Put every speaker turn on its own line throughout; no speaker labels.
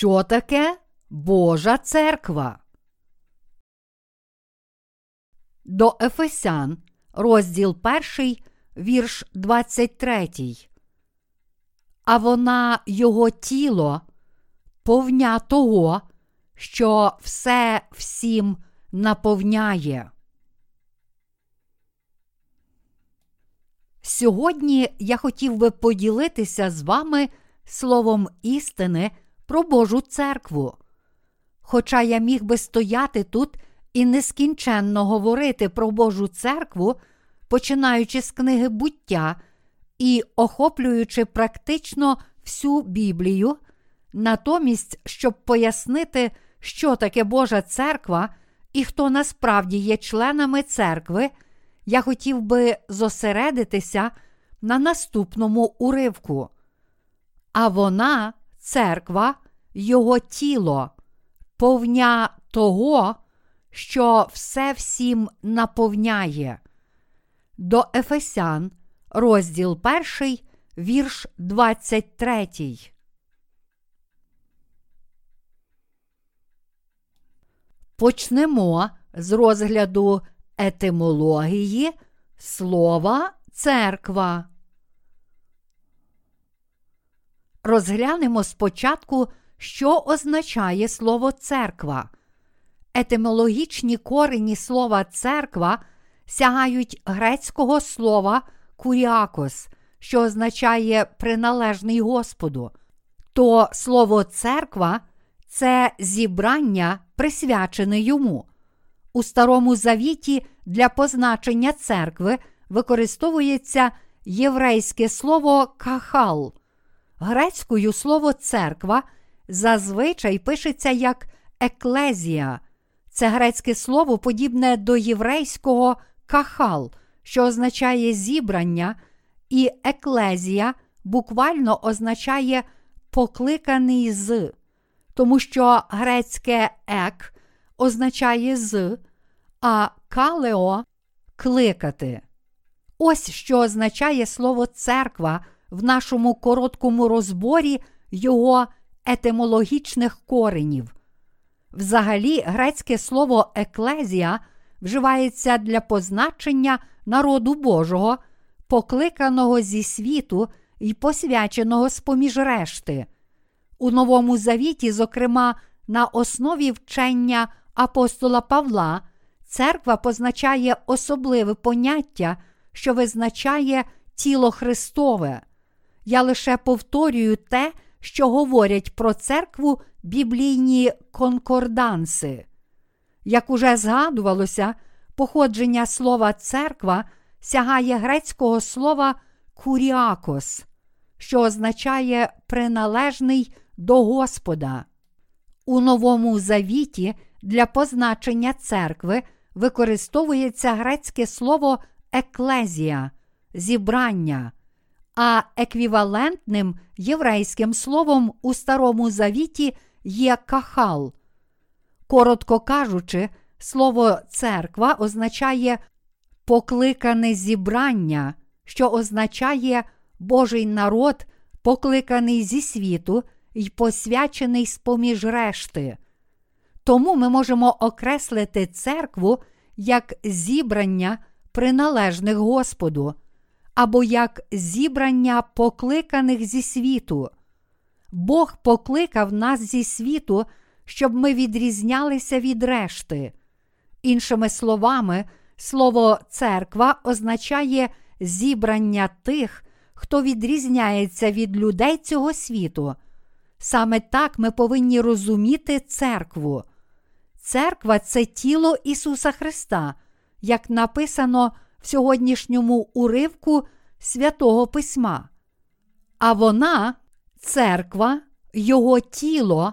Що таке Божа церква? До Ефесян, розділ 1, вірш 23. А вона його тіло, повня того, що все всім наповняє. Сьогодні я хотів би поділитися з вами словом істини про Божу церкву. Хоча я міг би стояти тут і нескінченно говорити про Божу церкву, починаючи з книги буття і охоплюючи практично всю Біблію, натомість, щоб пояснити, що таке Божа церква і хто насправді є членами церкви, я хотів би зосередитися на наступному уривку. А вона, церква, його тіло, повня того, що все всім наповняє. До Ефесян, розділ 1, вірш 23. Почнемо з розгляду етимології слова церква. Розглянемо спочатку, що означає слово церква. Етимологічні корені слова церква сягають грецького слова куріакос, що означає приналежний Господу. То слово церква це зібрання, присвячене йому. У Старому Завіті для позначення церкви використовується єврейське слово кахал. Грецькою слово церква зазвичай пишеться як еклезія. Це грецьке слово подібне до єврейського кахал, що означає зібрання, і еклезія буквально означає покликаний з, тому що грецьке ек означає з, а калео кликати. Ось що означає слово церква в нашому короткому розборі його етимологічних коренів. Взагалі, грецьке слово еклезія вживається для позначення народу Божого, покликаного зі світу і посвяченого з поміж решти. У Новому Завіті, зокрема, на основі вчення апостола Павла, церква позначає особливе поняття, що визначає тіло Христове. Я лише повторюю те, що говорять про церкву біблійні конкорданси. Як уже згадувалося, походження слова церква сягає грецького слова куріакос, що означає приналежний до Господа. У Новому Завіті для позначення церкви використовується грецьке слово еклезія, зібрання, а еквівалентним єврейським словом у Старому Завіті є кахал. Коротко кажучи, слово церква означає покликане зібрання, що означає Божий народ, покликаний зі світу й посвячений з поміж решти. Тому ми можемо окреслити церкву як зібрання приналежних Господу, або як зібрання покликаних зі світу. Бог покликав нас зі світу, щоб ми відрізнялися від решти. Іншими словами, слово церква означає зібрання тих, хто відрізняється від людей цього світу. Саме так ми повинні розуміти церкву. Церква це тіло Ісуса Христа, як написано в сьогоднішньому уривку святого Письма. А вона, церква, Його тіло,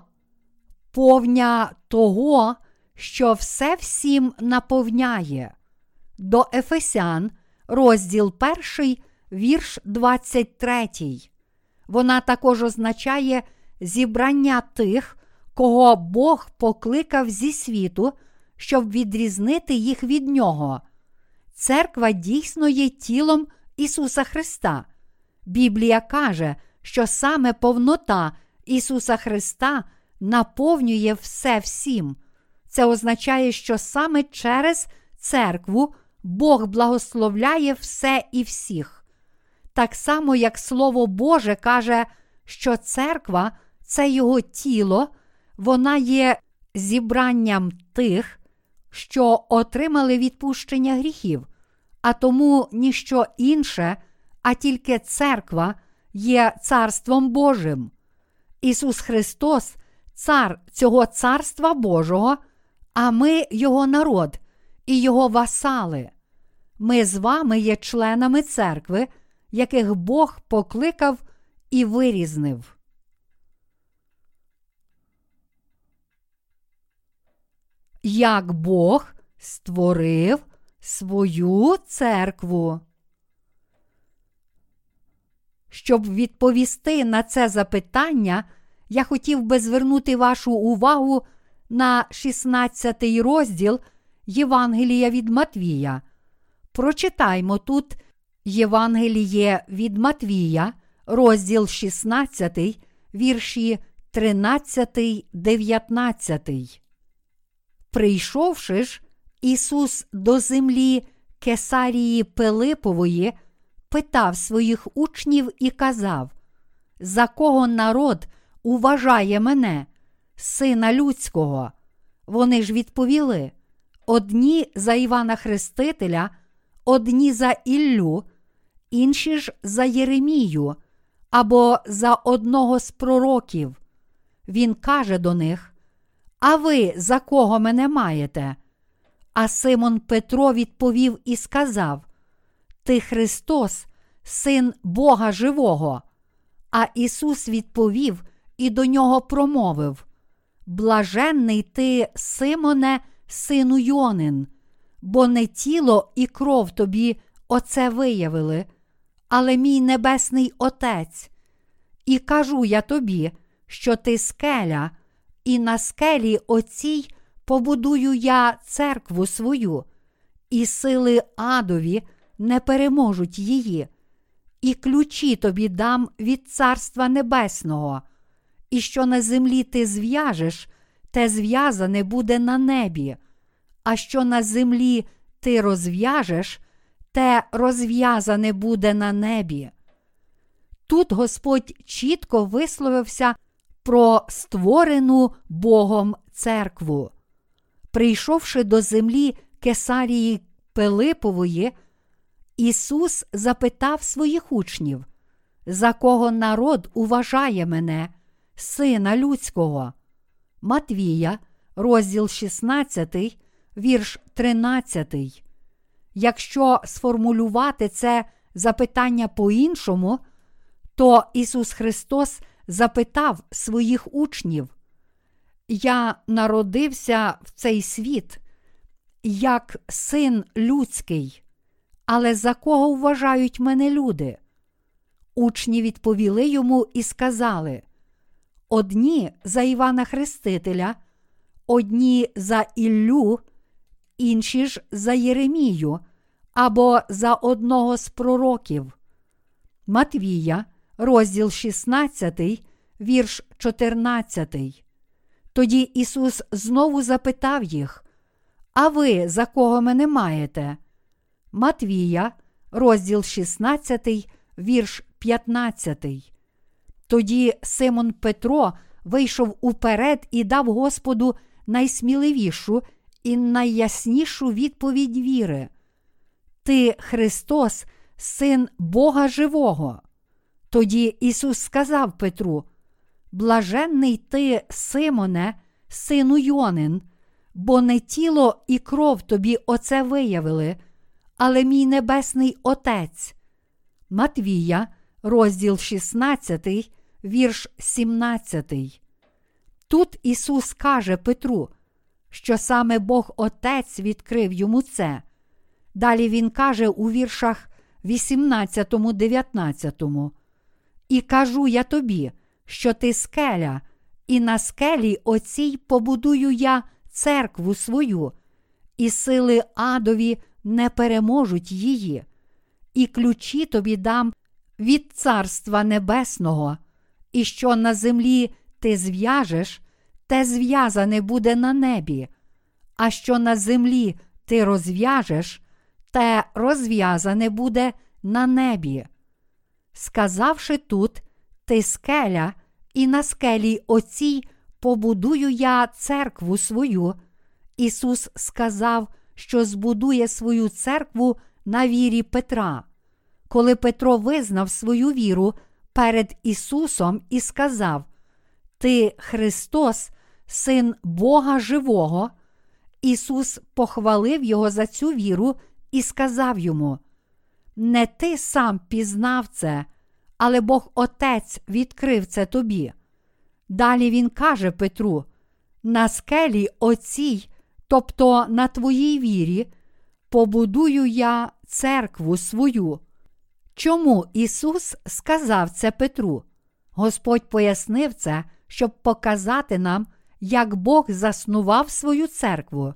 повня того, що все всім наповняє. До Ефесян, розділ 1, вірш 23. Вона також означає зібрання тих, кого Бог покликав зі світу, щоб відрізнити їх від нього. Церква дійсно є тілом Ісуса Христа. Біблія каже, що саме повнота Ісуса Христа наповнює все всім. Це означає, що саме через церкву Бог благословляє все і всіх. Так само, як Слово Боже каже, що церква це його тіло, вона є зібранням тих, що отримали відпущення гріхів, а тому ніщо інше, а тільки церква є Царством Божим. Ісус Христос, Цар цього Царства Божого, а ми Його народ і Його васали. Ми з вами є членами церкви, яких Бог покликав і вирізнив. Як Бог створив свою церкву. Щоб відповісти на це запитання, я хотів би звернути вашу увагу на 16 розділ Євангелія від Матвія. Прочитаймо тут Євангеліє від Матвія, розділ 16, вірші 13, 19. Прийшовши ж, Ісус до землі Кесарії Пилипової, питав своїх учнів і казав: За кого народ уважає мене, сина людського? Вони ж відповіли: одні за Івана Хрестителя, одні за Іллю, інші ж за Єремію або за одного з пророків. Він каже до них: А ви за кого мене маєте? А Симон Петро відповів і сказав: Ти Христос, син Бога Живого. А Ісус відповів і до нього промовив: Блаженний ти, Симоне, сину Йонин, бо не тіло і кров тобі оце виявили, але мій небесний Отець. І кажу я тобі, що ти скеля, і на скелі оцій побудую я церкву свою, і сили адові не переможуть її, і ключі тобі дам від Царства Небесного, і що на землі ти зв'яжеш, те зв'язане буде на небі, а що на землі ти розв'яжеш, те розв'язане буде на небі. Тут Господь чітко висловився про створену Богом церкву. Прийшовши до землі Кесарії Пилипової, Ісус запитав своїх учнів, за кого народ уважає мене, Сина Людського. Матвія, розділ 16, вірш 13. Якщо сформулювати це запитання по-іншому, то Ісус Христос запитав своїх учнів, Я народився в цей світ як син людський, але за кого вважають мене люди? Учні відповіли йому і сказали: Одні за Івана Хрестителя, одні за Іллю, інші ж за Єремію або за одного з пророків. Матвія, розділ 16, вірш 14. Тоді Ісус знову запитав їх: А ви за кого мене маєте? Матвія, розділ 16, вірш 15. Тоді Симон Петро вийшов уперед і дав Господу найсміливішу і найяснішу відповідь віри. Ти Христос, Син Бога Живого. Тоді Ісус сказав Петру: Блаженний ти, Симоне, сину Йонин, бо не тіло і кров тобі оце виявили, але мій небесний Отець. Матвія, розділ 16, вірш 17. Тут Ісус каже Петру, що саме Бог Отець відкрив йому це. Далі Він каже у віршах 18, 19. І кажу я тобі, що ти скеля, і на скелі оцій побудую я церкву свою, і сили адові не переможуть її, і ключі тобі дам від Царства Небесного, і що на землі ти зв'яжеш, те зв'язане буде на небі, а що на землі ти розв'яжеш, те розв'язане буде на небі. Сказавши тут, ти скеля, і на скелі оцій побудую я церкву свою. Ісус сказав, що збудує свою церкву на вірі Петра. Коли Петро визнав свою віру перед Ісусом і сказав: Ти Христос, Син Бога Живого, Ісус похвалив його за цю віру і сказав йому: Не ти сам пізнав це, але Бог Отець відкрив це тобі. Далі він каже Петру: на скелі оцій, тобто на твоїй вірі, побудую я церкву свою. Чому Ісус сказав це Петру? Господь пояснив це, щоб показати нам, як Бог заснував свою церкву.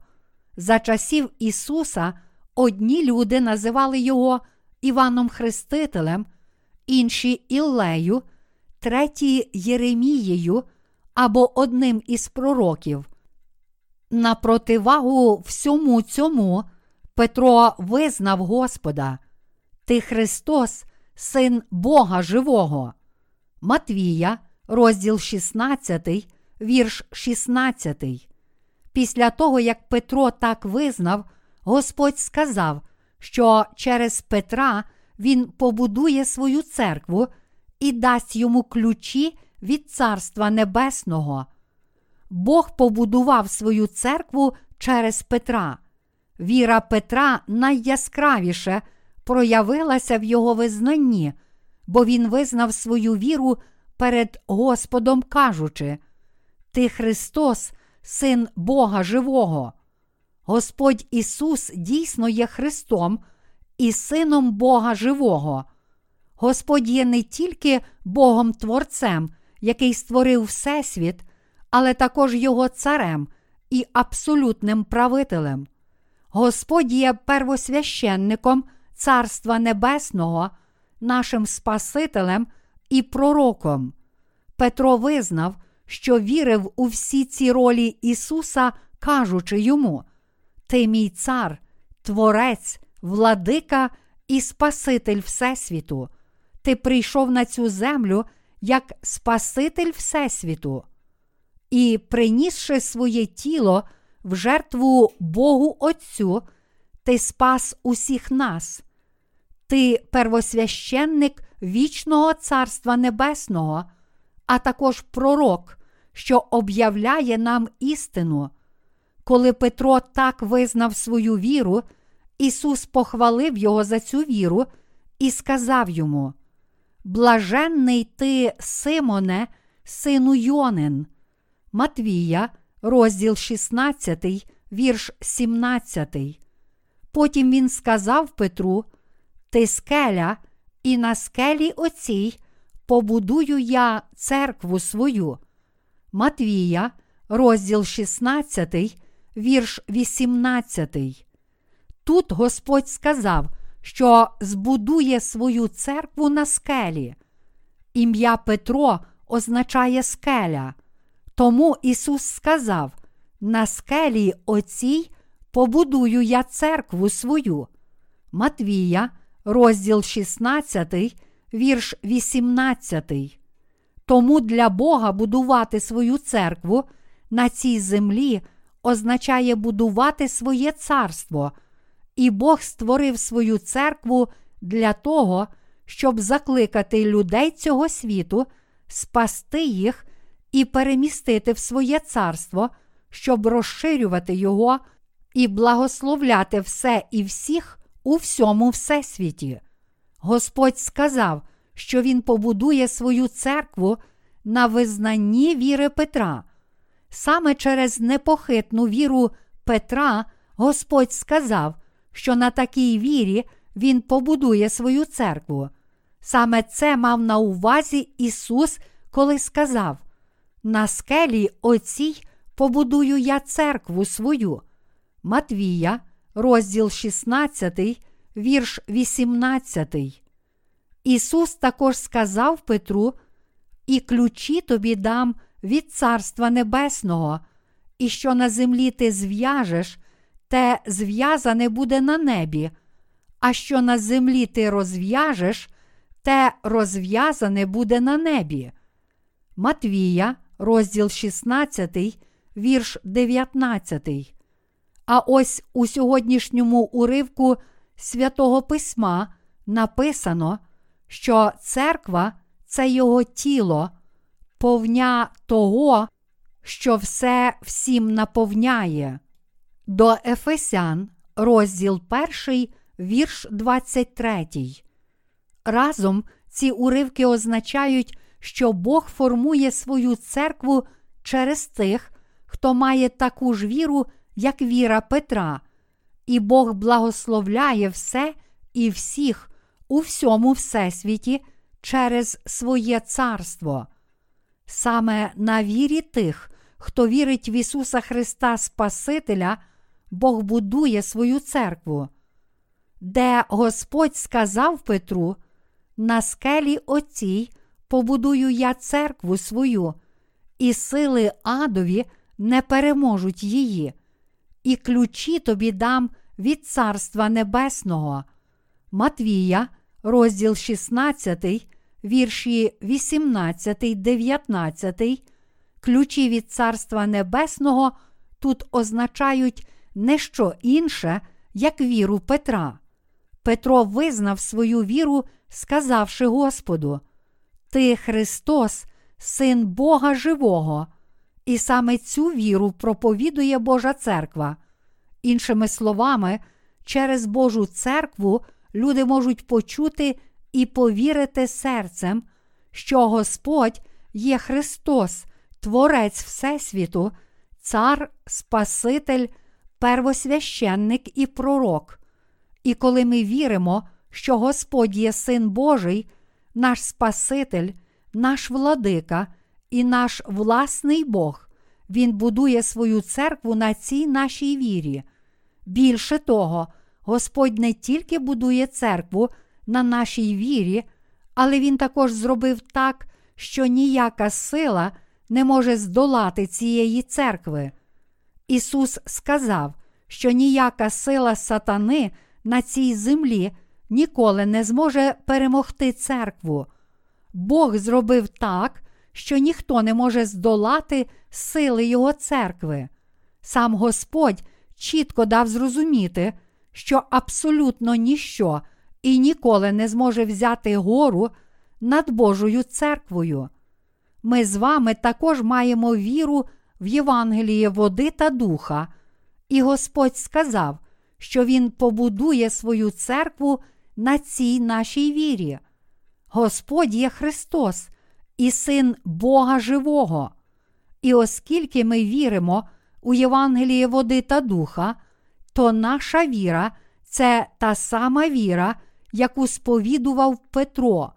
За часів Ісуса одні люди називали його Іваном Хрестителем, інші Іллею, треті Єремією або одним із пророків. На противагу всьому цьому Петро визнав Господа, Ти Христос, Син Бога Живого. Матвія, розділ 16, вірш 16. Після того, як Петро так визнав, Господь сказав, що через Петра Він побудує свою церкву і дасть йому ключі від Царства Небесного. Бог побудував свою церкву через Петра. Віра Петра найяскравіше проявилася в його визнанні, бо він визнав свою віру перед Господом, кажучи: Ти Христос, Син Бога Живого. Господь Ісус дійсно є Христом і Сином Бога Живого. Господь є не тільки Богом Творцем, який створив Всесвіт, але також Його царем і абсолютним правителем. Господь є первосвященником Царства Небесного, нашим Спасителем і Пророком. Петро визнав, що вірив у всі ці ролі Ісуса, кажучи йому: Ти мій цар, Творець, владика і Спаситель Всесвіту. Ти прийшов на цю землю як Спаситель Всесвіту. І, принісши своє тіло в жертву Богу Отцю, ти спас усіх нас. Ти первосвященник вічного Царства Небесного, а також пророк, що об'являє нам істину. Коли Петро так визнав свою віру, Ісус похвалив його за цю віру і сказав йому: Блаженний ти, Симоне, сину Йонин. Матвія, розділ 16, вірш 17. Потім він сказав Петру: Ти скеля, і на скелі оцій побудую я церкву свою. Матвія, розділ 16, вірш 18. Тут Господь сказав, що збудує свою церкву на скелі. Ім'я Петро означає скеля. Тому Ісус сказав: На скелі оцій побудую я церкву свою. Матвія, розділ 16, вірш 18. Тому для Бога будувати свою церкву на цій землі означає будувати своє царство, і Бог створив свою церкву для того, щоб закликати людей цього світу, спасти їх і перемістити в своє царство, щоб розширювати його і благословляти все і всіх у всьому всесвіті. Господь сказав, що Він побудує свою церкву на визнанні віри Петра. Саме через непохитну віру Петра Господь сказав, що на такій вірі Він побудує свою церкву. Саме це мав на увазі Ісус, коли сказав: На скелі оцій побудую я церкву свою. Матвія, розділ 16, вірш 18. Ісус також сказав Петру: І ключі тобі дам від Царства Небесного, і що на землі ти зв'яжеш, те зв'язане буде на небі, а що на землі ти розв'яжеш, те розв'язане буде на небі. Матвія, розділ 16, вірш 19. А ось у сьогоднішньому уривку святого Письма написано, що церква це його тіло, повня того, що все всім наповняє. До Ефесян, розділ 1, вірш 23. Разом ці уривки означають, що Бог формує свою церкву через тих, хто має таку ж віру, як віра Петра, і Бог благословляє все і всіх у всьому всесвіті через своє царство. Саме на вірі тих, хто вірить в Ісуса Христа Спасителя, Бог будує свою церкву, де Господь сказав Петру, на скелі оцій побудую я церкву свою, і сили адові не переможуть її, і ключі тобі дам від Царства Небесного. Матвія, розділ 16, вірші 18, 19, ключі від Царства Небесного тут означають не що інше, як віру Петра. Петро визнав свою віру, сказавши Господу: Ти Христос, Син Бога Живого, і саме цю віру проповідує Божа церква. Іншими словами, через Божу церкву люди можуть почути і повірити серцем, що Господь є Христос, Творець Всесвіту, Цар, Спаситель, первосвященник і пророк. І коли ми віримо, що Господь є Син Божий, наш Спаситель, наш владика і наш власний Бог, Він будує свою церкву на цій нашій вірі. Більше того, Господь не тільки будує церкву на нашій вірі, але Він також зробив так, що ніяка сила не може здолати цієї церкви. Ісус сказав, що ніяка сила сатани на цій землі ніколи не зможе перемогти церкву. Бог зробив так, що ніхто не може здолати сили Його церкви. Сам Господь чітко дав зрозуміти, що абсолютно ніщо і ніколи не зможе взяти гору над Божою церквою. Ми з вами також маємо віру в Євангеліє води та духа, і Господь сказав, що Він побудує свою церкву на цій нашій вірі. Господь є Христос і Син Бога Живого. І оскільки ми віримо у Євангеліє води та духа, то наша віра це та сама віра, яку сповідував Петро.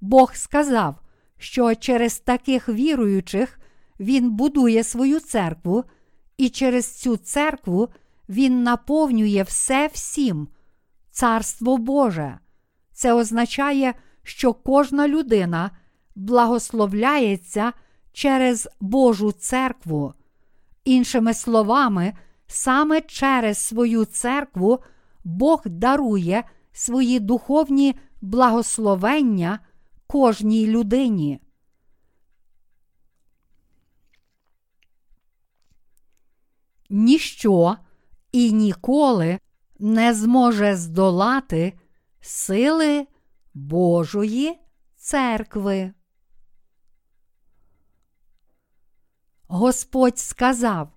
Бог сказав, що через таких віруючих Він будує свою церкву, і через цю церкву Він наповнює все всім, Царство Боже. Це означає, що кожна людина благословляється через Божу церкву. Іншими словами, саме через свою церкву Бог дарує свої духовні благословення кожній людині. Ніщо і ніколи не зможе здолати сили Божої церкви. Господь сказав,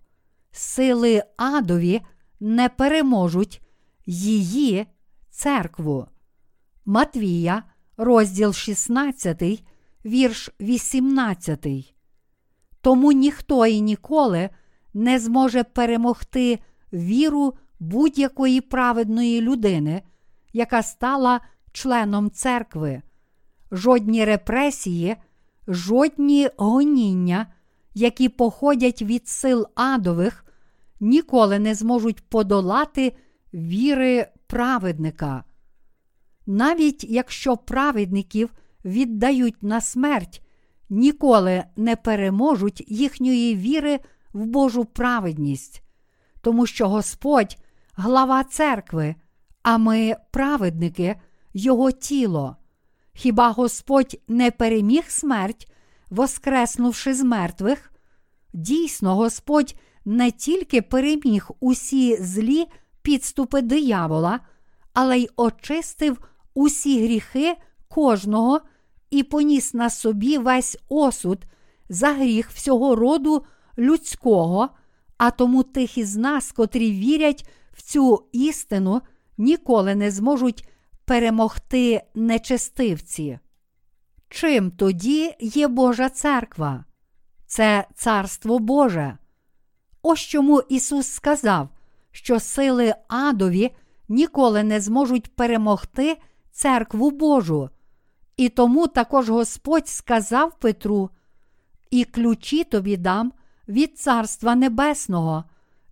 сили адові не переможуть її церкву. Матвія, розділ 16, вірш 18. Тому ніхто і ніколи не зможе перемогти віру будь-якої праведної людини, яка стала членом церкви. Жодні репресії, жодні гоніння, які походять від сил адових, ніколи не зможуть подолати віри праведника. Навіть якщо праведників віддають на смерть, ніколи не переможуть їхньої віри в Божу праведність, тому що Господь глава церкви, а ми праведники, Його тіло. Хіба Господь не переміг смерть, воскреснувши з мертвих? Дійсно, Господь не тільки переміг усі злі підступи диявола, але й очистив усі гріхи кожного і поніс на собі весь осуд за гріх всього роду людського, а тому тих із нас, котрі вірять в цю істину, ніколи не зможуть перемогти нечестивці. Чим тоді є Божа церква? Це Царство Боже. Ось чому Ісус сказав, що сили адові ніколи не зможуть перемогти церкву Божу. І тому також Господь сказав Петру: І ключі тобі дам від Царства Небесного,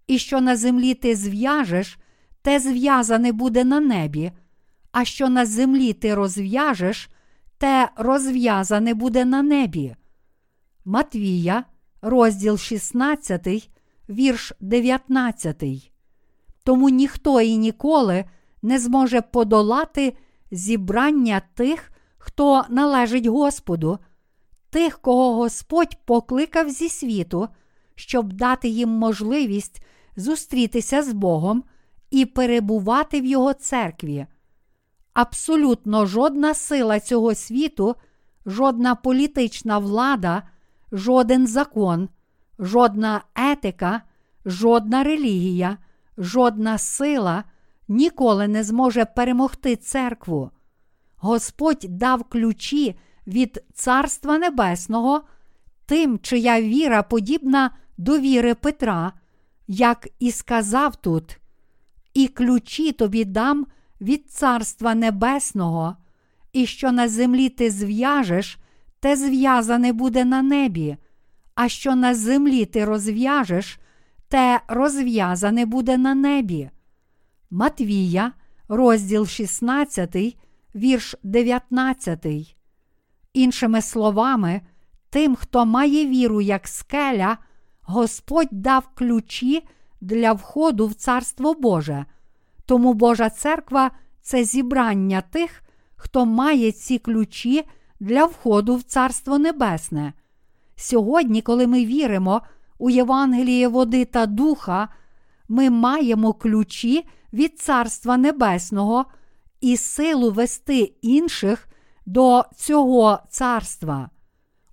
і що на землі ти зв'яжеш, те зв'язане буде на небі, а що на землі ти розв'яжеш, те розв'язане буде на небі. Матвія, розділ 16, вірш 19. Тому ніхто і ніколи не зможе подолати зібрання тих, хто належить Господу, тих, кого Господь покликав зі світу, щоб дати їм можливість зустрітися з Богом і перебувати в Його церкві. Абсолютно жодна сила цього світу, жодна політична влада, жоден закон, жодна етика, жодна релігія, жодна сила ніколи не зможе перемогти церкву. Господь дав ключі від Царства Небесного тим, чия віра подібна до віри Петра, як і сказав тут, і ключі тобі дам від Царства Небесного, і що на землі ти зв'яжеш, те зв'язане буде на небі, а що на землі ти розв'яжеш, те розв'язане буде на небі. Матвія, розділ 16, вірш 19. Іншими словами, тим, хто має віру як скеля, Господь дав ключі для входу в Царство Боже. Тому Божа церква це зібрання тих, хто має ці ключі для входу в Царство Небесне. Сьогодні, коли ми віримо у Євангеліє води та духа, ми маємо ключі від Царства Небесного і силу вести інших до цього царства.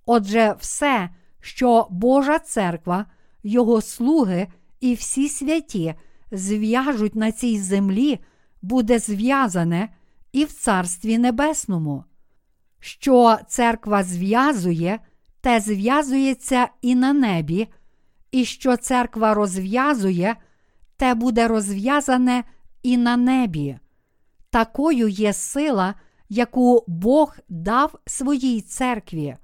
Отже, все, що Божа церква, Його слуги і всі святі зв'яжуть на цій землі, буде зв'язане і в Царстві Небесному. Що церква зв'язує, те зв'язується і на небі, і що церква розв'язує, те буде розв'язане і на небі. Такою є сила, яку Бог дав своїй церкві.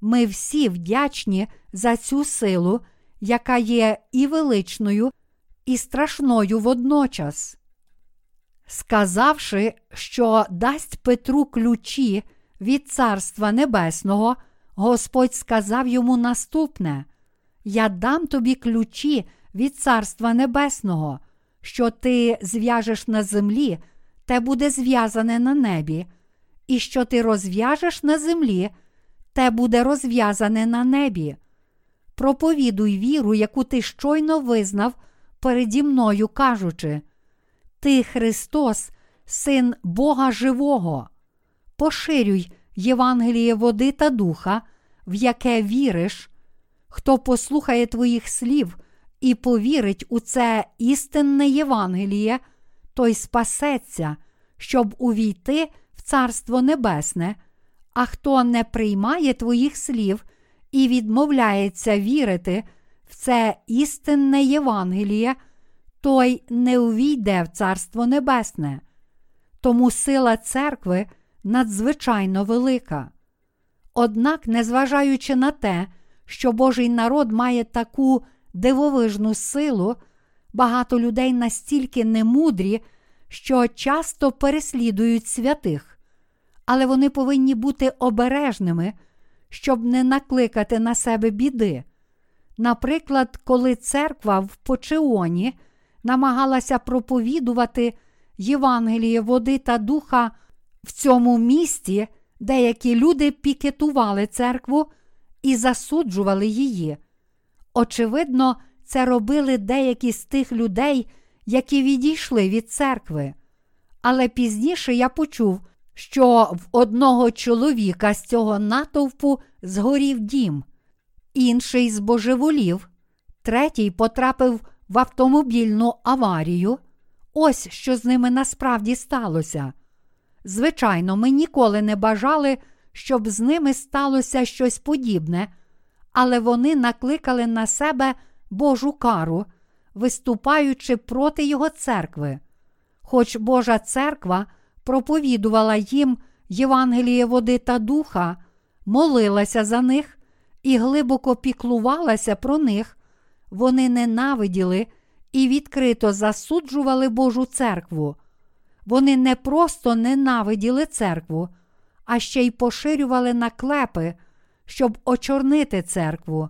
Ми всі вдячні за цю силу, яка є і величною, і страшною водночас. Сказавши, що дасть Петру ключі від Царства Небесного, Господь сказав йому наступне: Я дам тобі ключі від Царства Небесного, що ти зв'яжеш на землі, те буде зв'язане на небі, і що ти розв'яжеш на землі, те буде розв'язане на небі. Проповідуй віру, яку ти щойно визнав переді мною, кажучи: Ти Христос, Син Бога Живого. Поширюй Євангеліє води та духа, в яке віриш, хто послухає твоїх слів і повірить у це істинне Євангеліє, той спасеться, щоб увійти в Царство Небесне, а хто не приймає твоїх слів і відмовляється вірити в це істинне Євангеліє, той не увійде в Царство Небесне. Тому сила церкви надзвичайно велика. Однак, незважаючи на те, що Божий народ має таку дивовижну силу, багато людей настільки немудрі, що часто переслідують святих, але вони повинні бути обережними, щоб не накликати на себе біди. Наприклад, коли церква в Почеоні намагалася проповідувати Євангеліє води та духа в цьому місті, деякі люди пікетували церкву і засуджували її. Очевидно, це робили деякі з тих людей, які відійшли від церкви. Але пізніше я почув, що в одного чоловіка з цього натовпу згорів дім, інший збожеволів, третій потрапив в автомобільну аварію. Ось що з ними насправді сталося. Звичайно, ми ніколи не бажали, щоб з ними сталося щось подібне, але вони накликали на себе Божу кару, виступаючи проти Його церкви. Хоч Божа церква проповідувала їм Євангеліє води та духа, молилася за них і глибоко піклувалася про них, вони ненавиділи і відкрито засуджували Божу церкву. Вони не просто ненавиділи церкву, а ще й поширювали наклепи, щоб очорнити церкву.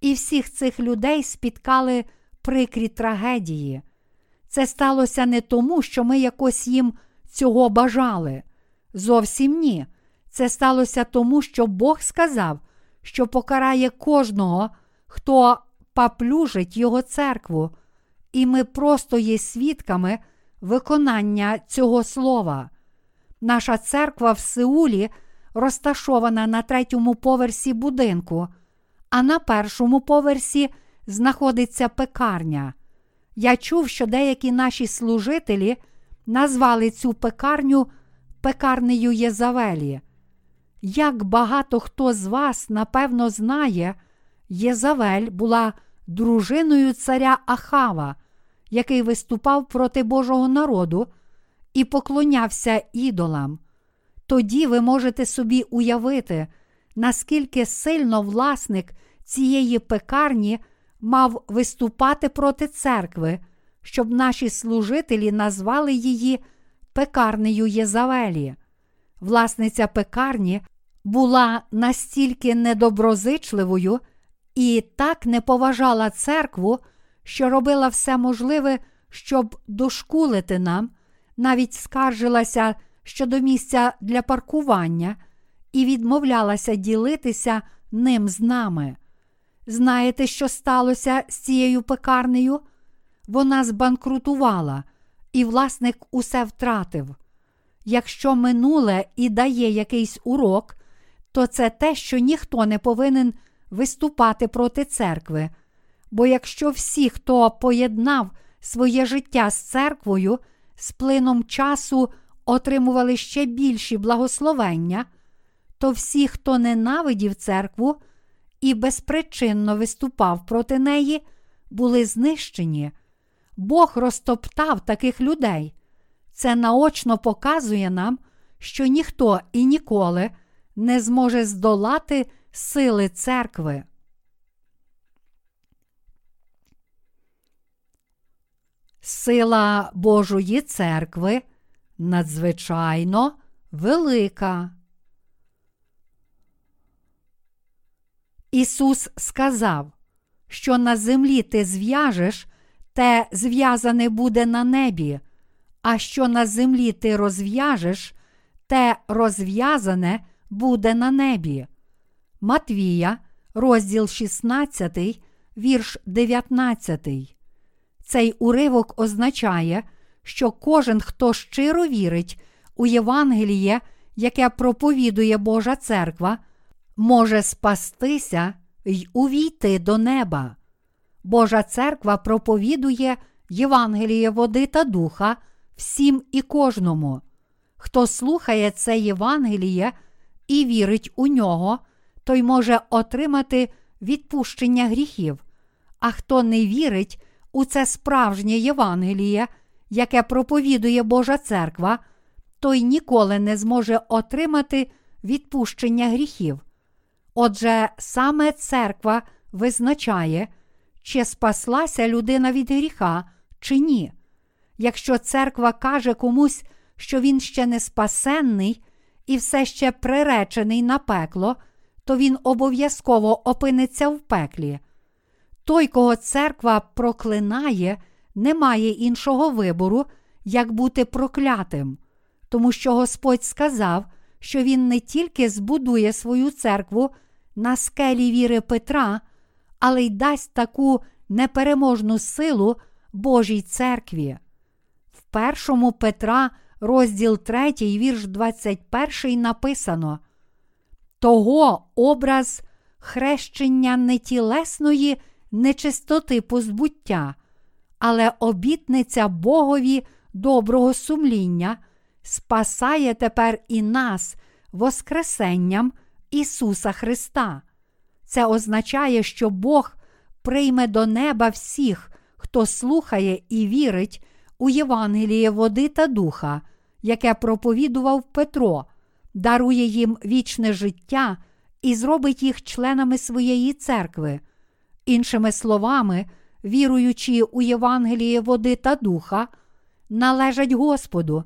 І всіх цих людей спіткали прикрі трагедії. Це сталося не тому, що ми якось їм цього бажали. Зовсім ні. Це сталося тому, що Бог сказав, що покарає кожного, хто поплюжить Його церкву, і ми просто є свідками виконання цього слова. Наша церква в Сеулі розташована на третьому поверсі будинку, а на першому поверсі знаходиться пекарня. Я чув, що деякі наші служителі назвали цю пекарню пекарнею Єзавелі. Як багато хто з вас, напевно, знає, Єзавель була дружиною царя Ахава, який виступав проти Божого народу і поклонявся ідолам. Тоді ви можете собі уявити, наскільки сильно власник цієї пекарні мав виступати проти церкви, щоб наші служителі назвали її пекарнею Єзавелі. Власниця пекарні була настільки недоброзичливою і так не поважала церкву, що робила все можливе, щоб дошкулити нам, навіть скаржилася щодо місця для паркування і відмовлялася ділитися ним з нами. Знаєте, що сталося з цією пекарнею? Вона збанкрутувала, і власник усе втратив. Якщо минуле і дає якийсь урок, то це те, що ніхто не повинен виступати проти церкви. Бо якщо всі, хто поєднав своє життя з церквою, з плином часу отримували ще більші благословення, то всі, хто ненавидів церкву і безпричинно виступав проти неї, були знищені. Бог розтоптав таких людей. Це наочно показує нам, що ніхто і ніколи не зможе здолати сили церкви. Сила Божої церкви надзвичайно велика. Ісус сказав, що на землі ти зв'яжеш, те зв'язане буде на небі, а що на землі ти розв'яжеш, те розв'язане буде на небі. Матвія, розділ 16, вірш 19. Цей уривок означає, що кожен, хто щиро вірить у Євангеліє, яке проповідує Божа церква, може спастися й увійти до неба. Божа церква проповідує Євангеліє води та духа всім і кожному. Хто слухає це Євангеліє і вірить у нього, той може отримати відпущення гріхів, а хто не вірить у це справжнє Євангеліє, яке проповідує Божа церква, той ніколи не зможе отримати відпущення гріхів. Отже, саме церква визначає, чи спаслася людина від гріха, чи ні. Якщо церква каже комусь, що він ще не спасенний і все ще приречений на пекло, то він обов'язково опиниться в пеклі. Той, кого церква проклинає, не має іншого вибору, як бути проклятим, тому що Господь сказав, що Він не тільки збудує свою церкву на скелі віри Петра, але й дасть таку непереможну силу Божій церкві. В першому Петра, розділ 3, вірш 21 написано: Того образ хрещення нетілесної нечистоти позбуття, але обітниця Богові доброго сумління спасає тепер і нас Воскресенням Ісуса Христа. Це означає, що Бог прийме до неба всіх, хто слухає і вірить у Євангеліє води та духа, яке проповідував Петро, дарує їм вічне життя і зробить їх членами своєї церкви. Іншими словами, віруючи у Євангеліє води та духа, належать Господу,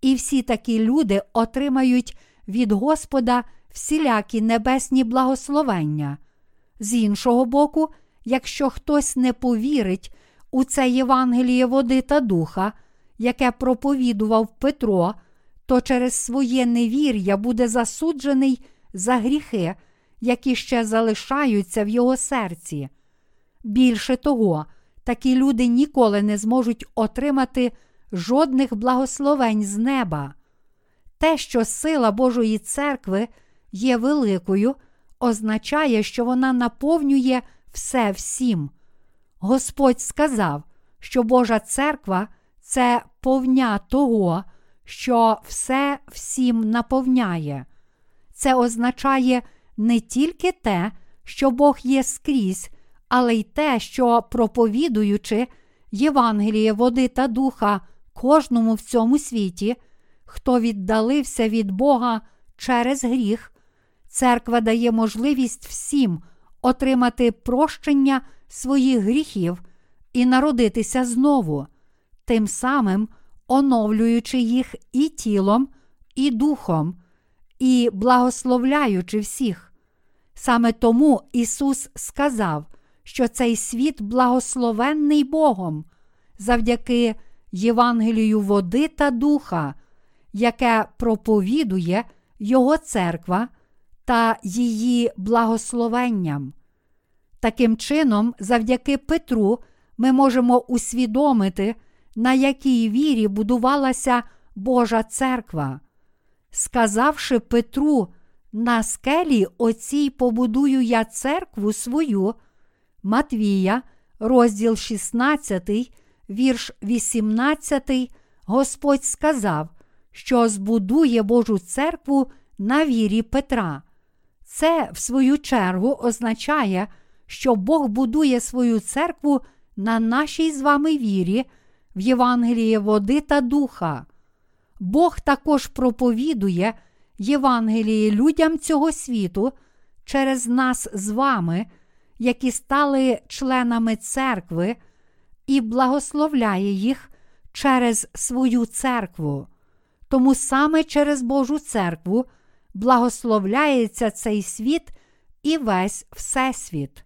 і всі такі люди отримають від Господа всілякі небесні благословення. З іншого боку, якщо хтось не повірить у це Євангеліє води та духа, яке проповідував Петро, то через своє невір'я буде засуджений за гріхи, які ще залишаються в його серці. Більше того, такі люди ніколи не зможуть отримати жодних благословень з неба. Те, що сила Божої церкви є великою, означає, що вона наповнює все всім. Господь сказав, що Божа церква це повня того, що все всім наповняє. Це означає не тільки те, що Бог є скрізь, але й те, що проповідуючи Євангеліє води та духа кожному в цьому світі, хто віддалився від Бога через гріх, церква дає можливість всім отримати прощення своїх гріхів і народитися знову, тим самим оновлюючи їх і тілом, і духом, і благословляючи всіх. Саме тому Ісус сказав, що цей світ благословенний Богом завдяки Євангелію води та духа, яке проповідує Його церква та її благословенням. Таким чином, завдяки Петру, ми можемо усвідомити, на якій вірі будувалася Божа церква. Сказавши Петру, на скелі оцій побудую я церкву свою, Матвія, розділ 16, вірш 18, Господь сказав, що збудує Божу церкву на вірі Петра. Це, в свою чергу, означає, що Бог будує свою церкву на нашій з вами вірі в Євангеліє води та духа. Бог також проповідує Євангеліє людям цього світу через нас з вами, які стали членами церкви, і благословляє їх через свою церкву. Тому саме через Божу церкву благословляється цей світ і весь Всесвіт,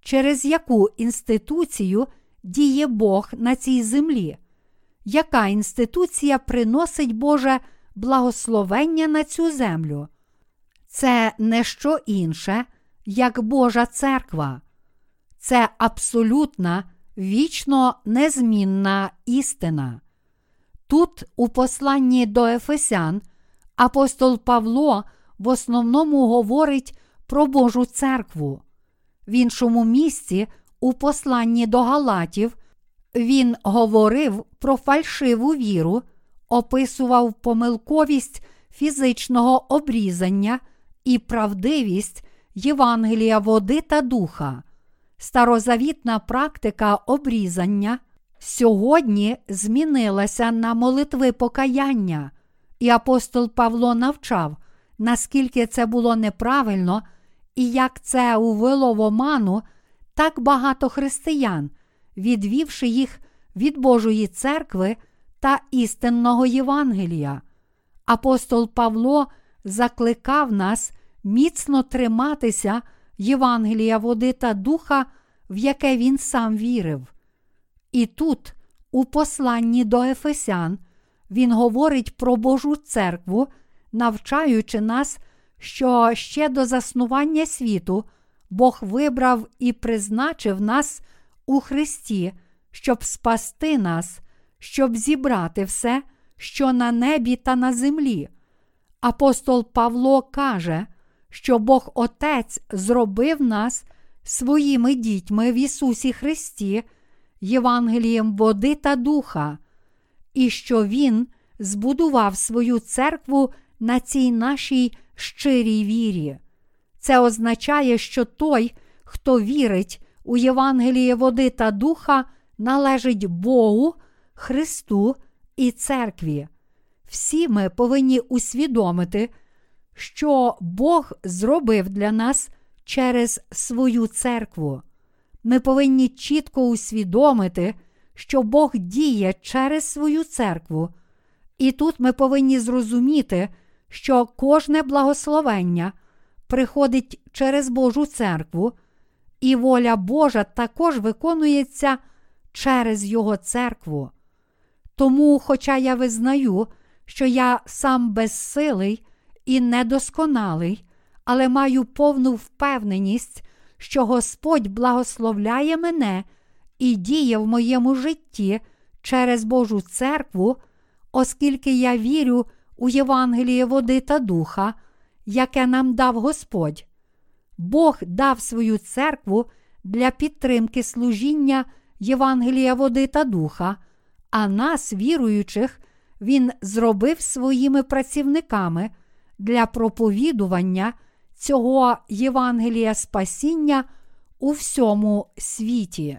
через яку інституцію діє Бог на цій землі, яка інституція приносить Боже благословення на цю землю? Це не що інше, як Божа церква, це абсолютна, вічно незмінна істина. Тут, у посланні до Ефесян, апостол Павло в основному говорить про Божу церкву. В іншому місці, у посланні до Галатів, він говорив про фальшиву віру, описував помилковість фізичного обрізання і правдивість Євангелія води та духа. Старозавітна практика обрізання сьогодні змінилася на молитви покаяння, і апостол Павло навчав, наскільки це було неправильно і як це увело в оману так багато християн, відвівши їх від Божої церкви та істинного Євангелія. Апостол Павло закликав нас міцно триматися Євангелія води та духа, в яке він сам вірив. І тут, у посланні до Ефесян, він говорить про Божу церкву, навчаючи нас, що ще до заснування світу Бог вибрав і призначив нас у Христі, щоб спасти нас, щоб зібрати все, що на небі та на землі. Апостол Павло каже, що Бог Отець зробив нас своїми дітьми в Ісусі Христі, Євангелієм води та духа, і що Він збудував свою церкву на цій нашій щирій вірі. Це означає, що той, хто вірить у Євангеліє води та духа, належить Богу, Христу і церкві. Всі ми повинні усвідомити, що Бог зробив для нас через свою церкву. Ми повинні чітко усвідомити, що Бог діє через свою церкву. І тут ми повинні зрозуміти, що кожне благословення приходить через Божу церкву, і воля Божа також виконується через Його церкву. Тому, хоча я визнаю, що я сам безсилий і недосконалий, але маю повну впевненість, що Господь благословляє мене і діє в моєму житті через Божу церкву, оскільки я вірю у Євангеліє води та духа, яке нам дав Господь. Бог дав свою церкву для підтримки служіння Євангелія води та духа, а нас, віруючих, Він зробив своїми працівниками для проповідування цього Євангелія спасіння у всьому світі.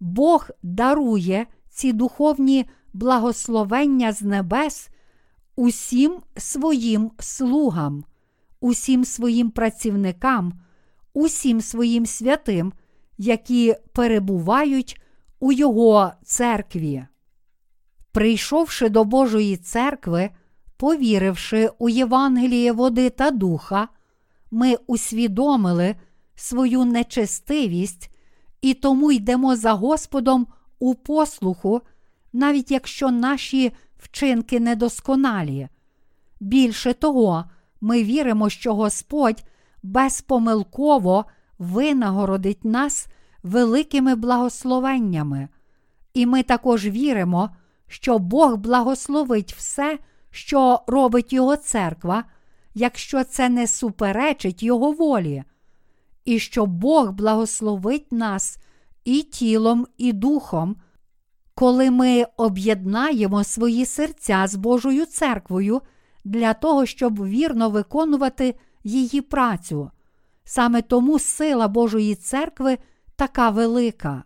Бог дарує ці духовні благословення з небес усім своїм слугам, усім своїм працівникам, усім своїм святим, які перебувають у Його церкві. Прийшовши до Божої церкви, повіривши у Євангеліє води та духа, ми усвідомили свою нечестивість і тому йдемо за Господом у послуху, навіть якщо наші вчинки недосконалі. Більше того, ми віримо, що Господь безпомилково винагородить нас великими благословеннями, і ми також віримо, що Бог благословить все, що робить Його церква, якщо це не суперечить Його волі, і що Бог благословить нас і тілом, і духом, коли ми об'єднаємо свої серця з Божою церквою для того, щоб вірно виконувати її працю. Саме тому сила Божої церкви така велика.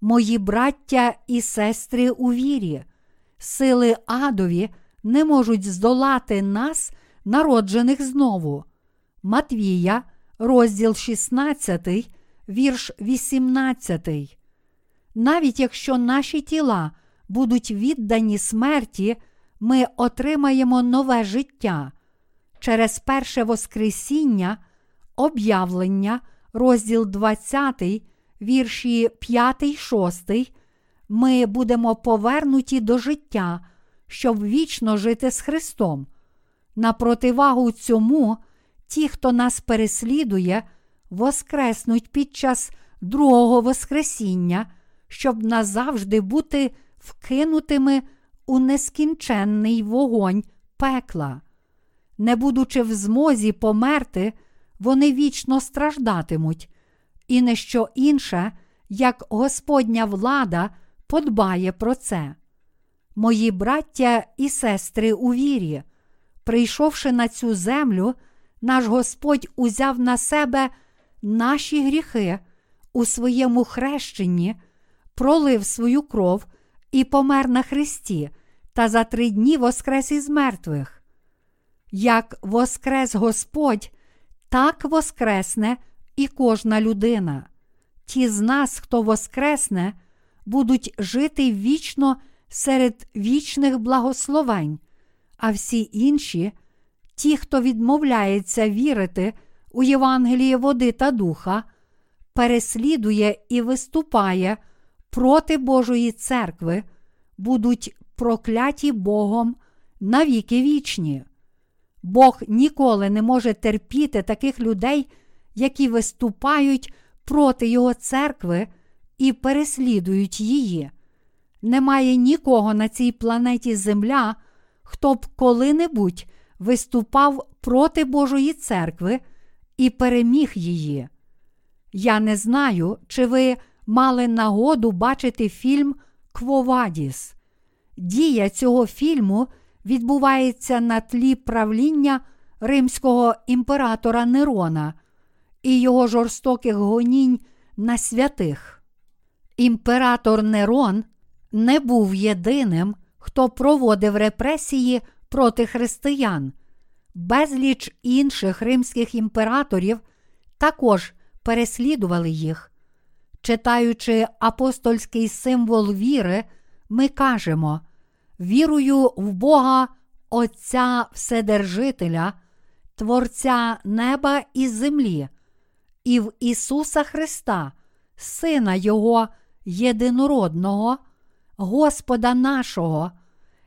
Мої браття і сестри у вірі, сили адові не можуть здолати нас, народжених знову. Матвія, розділ 16, вірш 18. Навіть якщо наші тіла будуть віддані смерті, ми отримаємо нове життя. Через перше Воскресіння, об'явлення, розділ 20, вірші 5, 6, ми будемо повернуті до життя, щоб вічно жити з Христом. На противагу цьому, ті, хто нас переслідує, воскреснуть під час другого Воскресіння, щоб назавжди бути вкинутими у нескінченний вогонь пекла. Не будучи в змозі померти, вони вічно страждатимуть, і не що інше, як Господня влада подбає про це. Мої браття і сестри у вірі, прийшовши на цю землю, наш Господь узяв на себе наші гріхи у своєму хрещенні, пролив свою кров і помер на Христі, та за три дні воскрес із мертвих. Як воскрес Господь, так воскресне і кожна людина. Ті з нас, хто воскресне, будуть жити вічно серед вічних благословень, а всі інші, ті, хто відмовляється вірити у Євангеліє води та духа, переслідує і виступає проти Божої церкви, будуть прокляті Богом на віки вічні. Бог ніколи не може терпіти таких людей, які виступають проти Його церкви і переслідують її. Немає нікого на цій планеті Земля, хто б коли-небудь виступав проти Божої церкви і переміг її. Я не знаю, чи ви мали нагоду бачити фільм Квовадіс. Дія цього фільму відбувається на тлі правління римського імператора Нерона і його жорстоких гонінь на святих. Імператор Нерон не був єдиним, хто проводив репресії проти християн. Безліч інших римських імператорів також переслідували їх. Читаючи апостольський символ віри, ми кажемо: вірую в Бога Отця Вседержителя, Творця неба і землі, і в Ісуса Христа, Сина Його єдинородного, Господа нашого,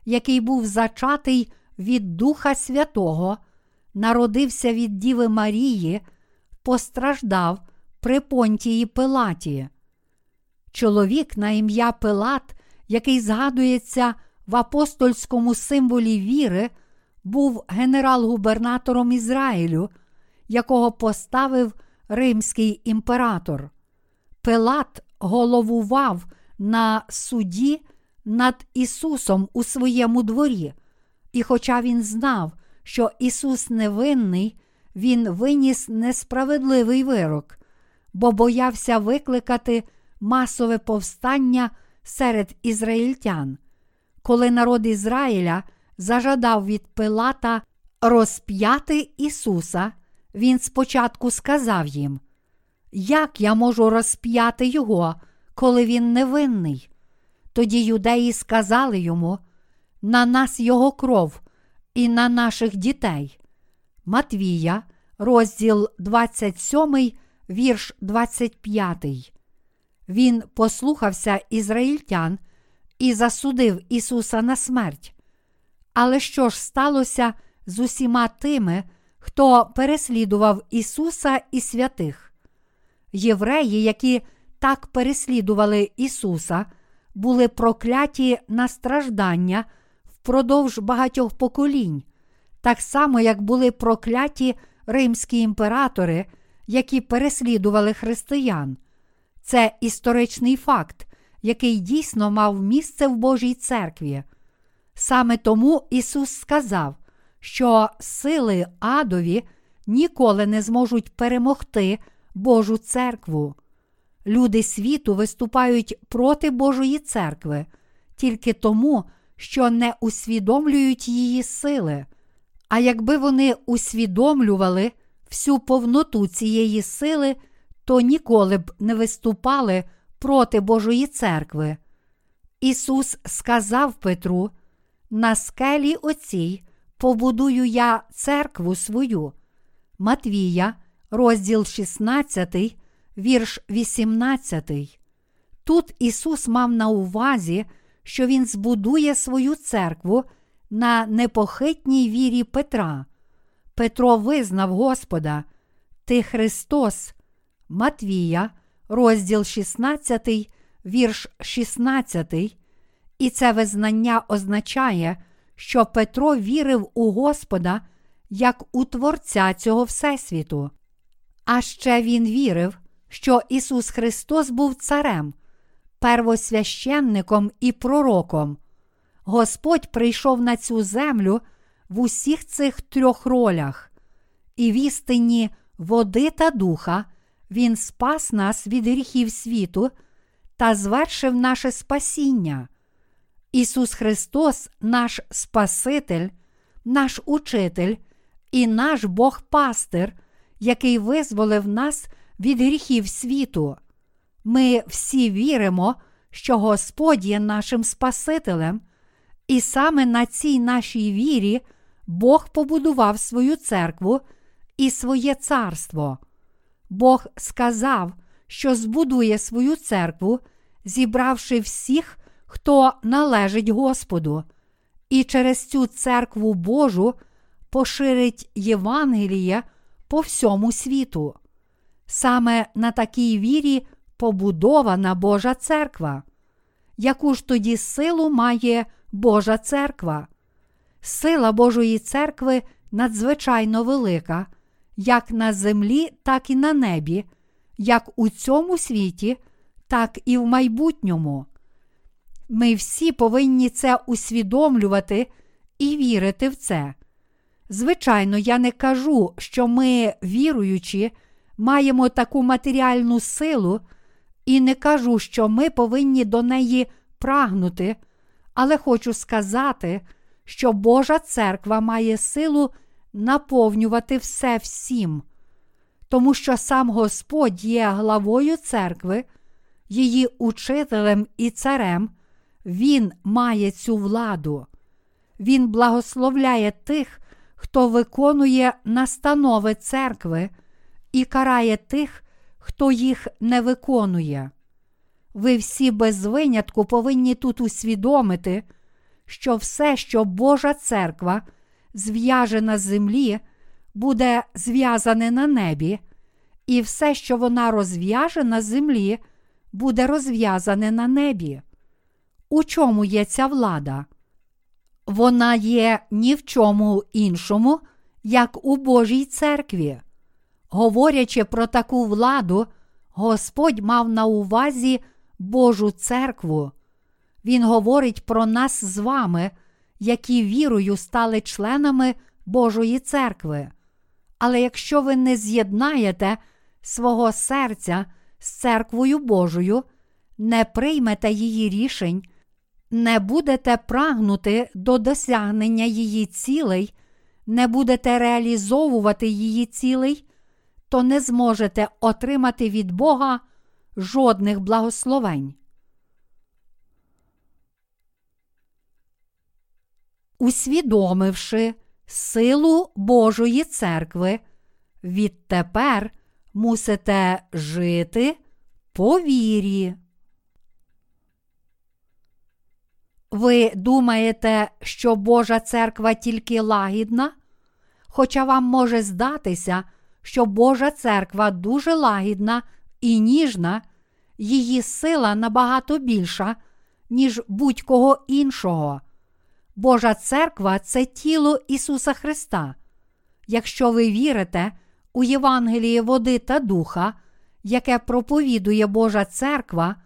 який був зачатий від Духа Святого, народився від Діви Марії, постраждав при понтії Пилаті. Чоловік на ім'я Пилат, який згадується в апостольському символі віри, був генерал-губернатором Ізраїлю, якого поставив римський імператор. Пилат головував на суді над Ісусом у своєму дворі, і, хоча він знав, що Ісус невинний, Він виніс несправедливий вирок, бо боявся викликати масове повстання серед ізраїльтян. Коли народ Ізраїля зажадав від Пилата розп'яти Ісуса, Він спочатку сказав їм: Як я можу розп'яти Його, коли він невинний? Тоді юдеї сказали йому: на нас Його кров і на наших дітей. Матвія, розділ 27, вірш 25. Він послухався ізраїльтян і засудив Ісуса на смерть. Але що ж сталося з усіма тими, хто переслідував Ісуса і святих? Євреї, які так переслідували Ісуса, були прокляті на страждання впродовж багатьох поколінь, так само, як були прокляті римські імператори, які переслідували християн. Це історичний факт, який дійсно мав місце в Божій церкві. Саме тому Ісус сказав, що сили адові ніколи не зможуть перемогти Божу церкву. Люди світу виступають проти Божої церкви тільки тому, що не усвідомлюють її сили. А якби вони усвідомлювали всю повноту цієї сили, то ніколи б не виступали проти Божої церкви. Ісус сказав Петру: на скелі оцій побудую я церкву свою. Матвія, розділ 16, вірш 18. Тут Ісус мав на увазі, що Він збудує свою церкву на непохитній вірі Петра. Петро визнав Господа, Ти Христос, Матвія, розділ 16, вірш 16. І це визнання означає, що Петро вірив у Господа як у Творця цього Всесвіту. А ще він вірив, що Ісус Христос був Царем, первосвященником і пророком. Господь прийшов на цю землю в усіх цих трьох ролях, і в істині води та духа Він спас нас від гріхів світу та звершив наше спасіння. Ісус Христос, наш Спаситель, наш Учитель і наш Бог пастир, який визволив нас від гріхів світу. Ми всі віримо, що Господь є нашим Спасителем, і саме на цій нашій вірі Бог побудував свою церкву і своє царство. Бог сказав, що збудує свою церкву, зібравши всіх, хто належить Господу, і через цю церкву Божу поширить Євангеліє по всьому світу. Саме на такій вірі побудована Божа церква. Яку ж тоді силу має Божа церква? Сила Божої церкви надзвичайно велика, як на землі, так і на небі, як у цьому світі, так і в майбутньому. Ми всі повинні це усвідомлювати і вірити в це. Звичайно, я не кажу, що ми, віруючі, маємо таку матеріальну силу, і не кажу, що ми повинні до неї прагнути, але хочу сказати, що Божа церква має силу наповнювати все всім, тому що сам Господь є главою церкви, її учителем і царем, Він має цю владу. Він благословляє тих, хто виконує настанови церкви і карає тих, хто їх не виконує. Ви всі без винятку повинні тут усвідомити, що все, що Божа церква зв'яже на землі, буде зв'язане на небі, і все, що вона розв'яже на землі, буде розв'язане на небі. У чому є ця влада? Вона є ні в чому іншому, як у Божій церкві. Говорячи про таку владу, Господь мав на увазі Божу церкву. Він говорить про нас з вами, які вірою стали членами Божої церкви. Але якщо ви не з'єднаєте свого серця з церквою Божою, не приймете її рішень, не будете прагнути до досягнення її цілей, не будете реалізовувати її цілей, то не зможете отримати від Бога жодних благословень. Усвідомивши силу Божої церкви, відтепер мусите жити по вірі. Ви думаєте, що Божа церква тільки лагідна? Хоча вам може здатися, що Божа церква дуже лагідна і ніжна, її сила набагато більша, ніж будь-кого іншого. Божа церква це тіло Ісуса Христа. Якщо ви вірите у Євангеліє води та духа, яке проповідує Божа церква,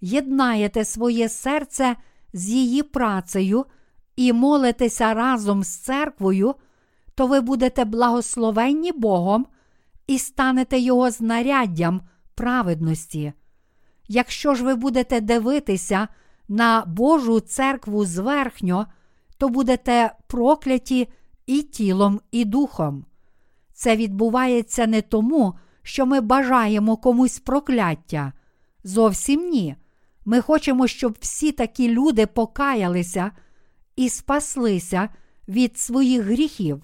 єднаєте своє серце з її працею і молитеся разом з церквою, то ви будете благословенні Богом і станете Його знаряддям праведності. Якщо ж ви будете дивитися на Божу церкву зверхньо, то будете прокляті і тілом, і духом. Це відбувається не тому, що ми бажаємо комусь прокляття. Зовсім ні. Ми хочемо, щоб всі такі люди покаялися і спаслися від своїх гріхів.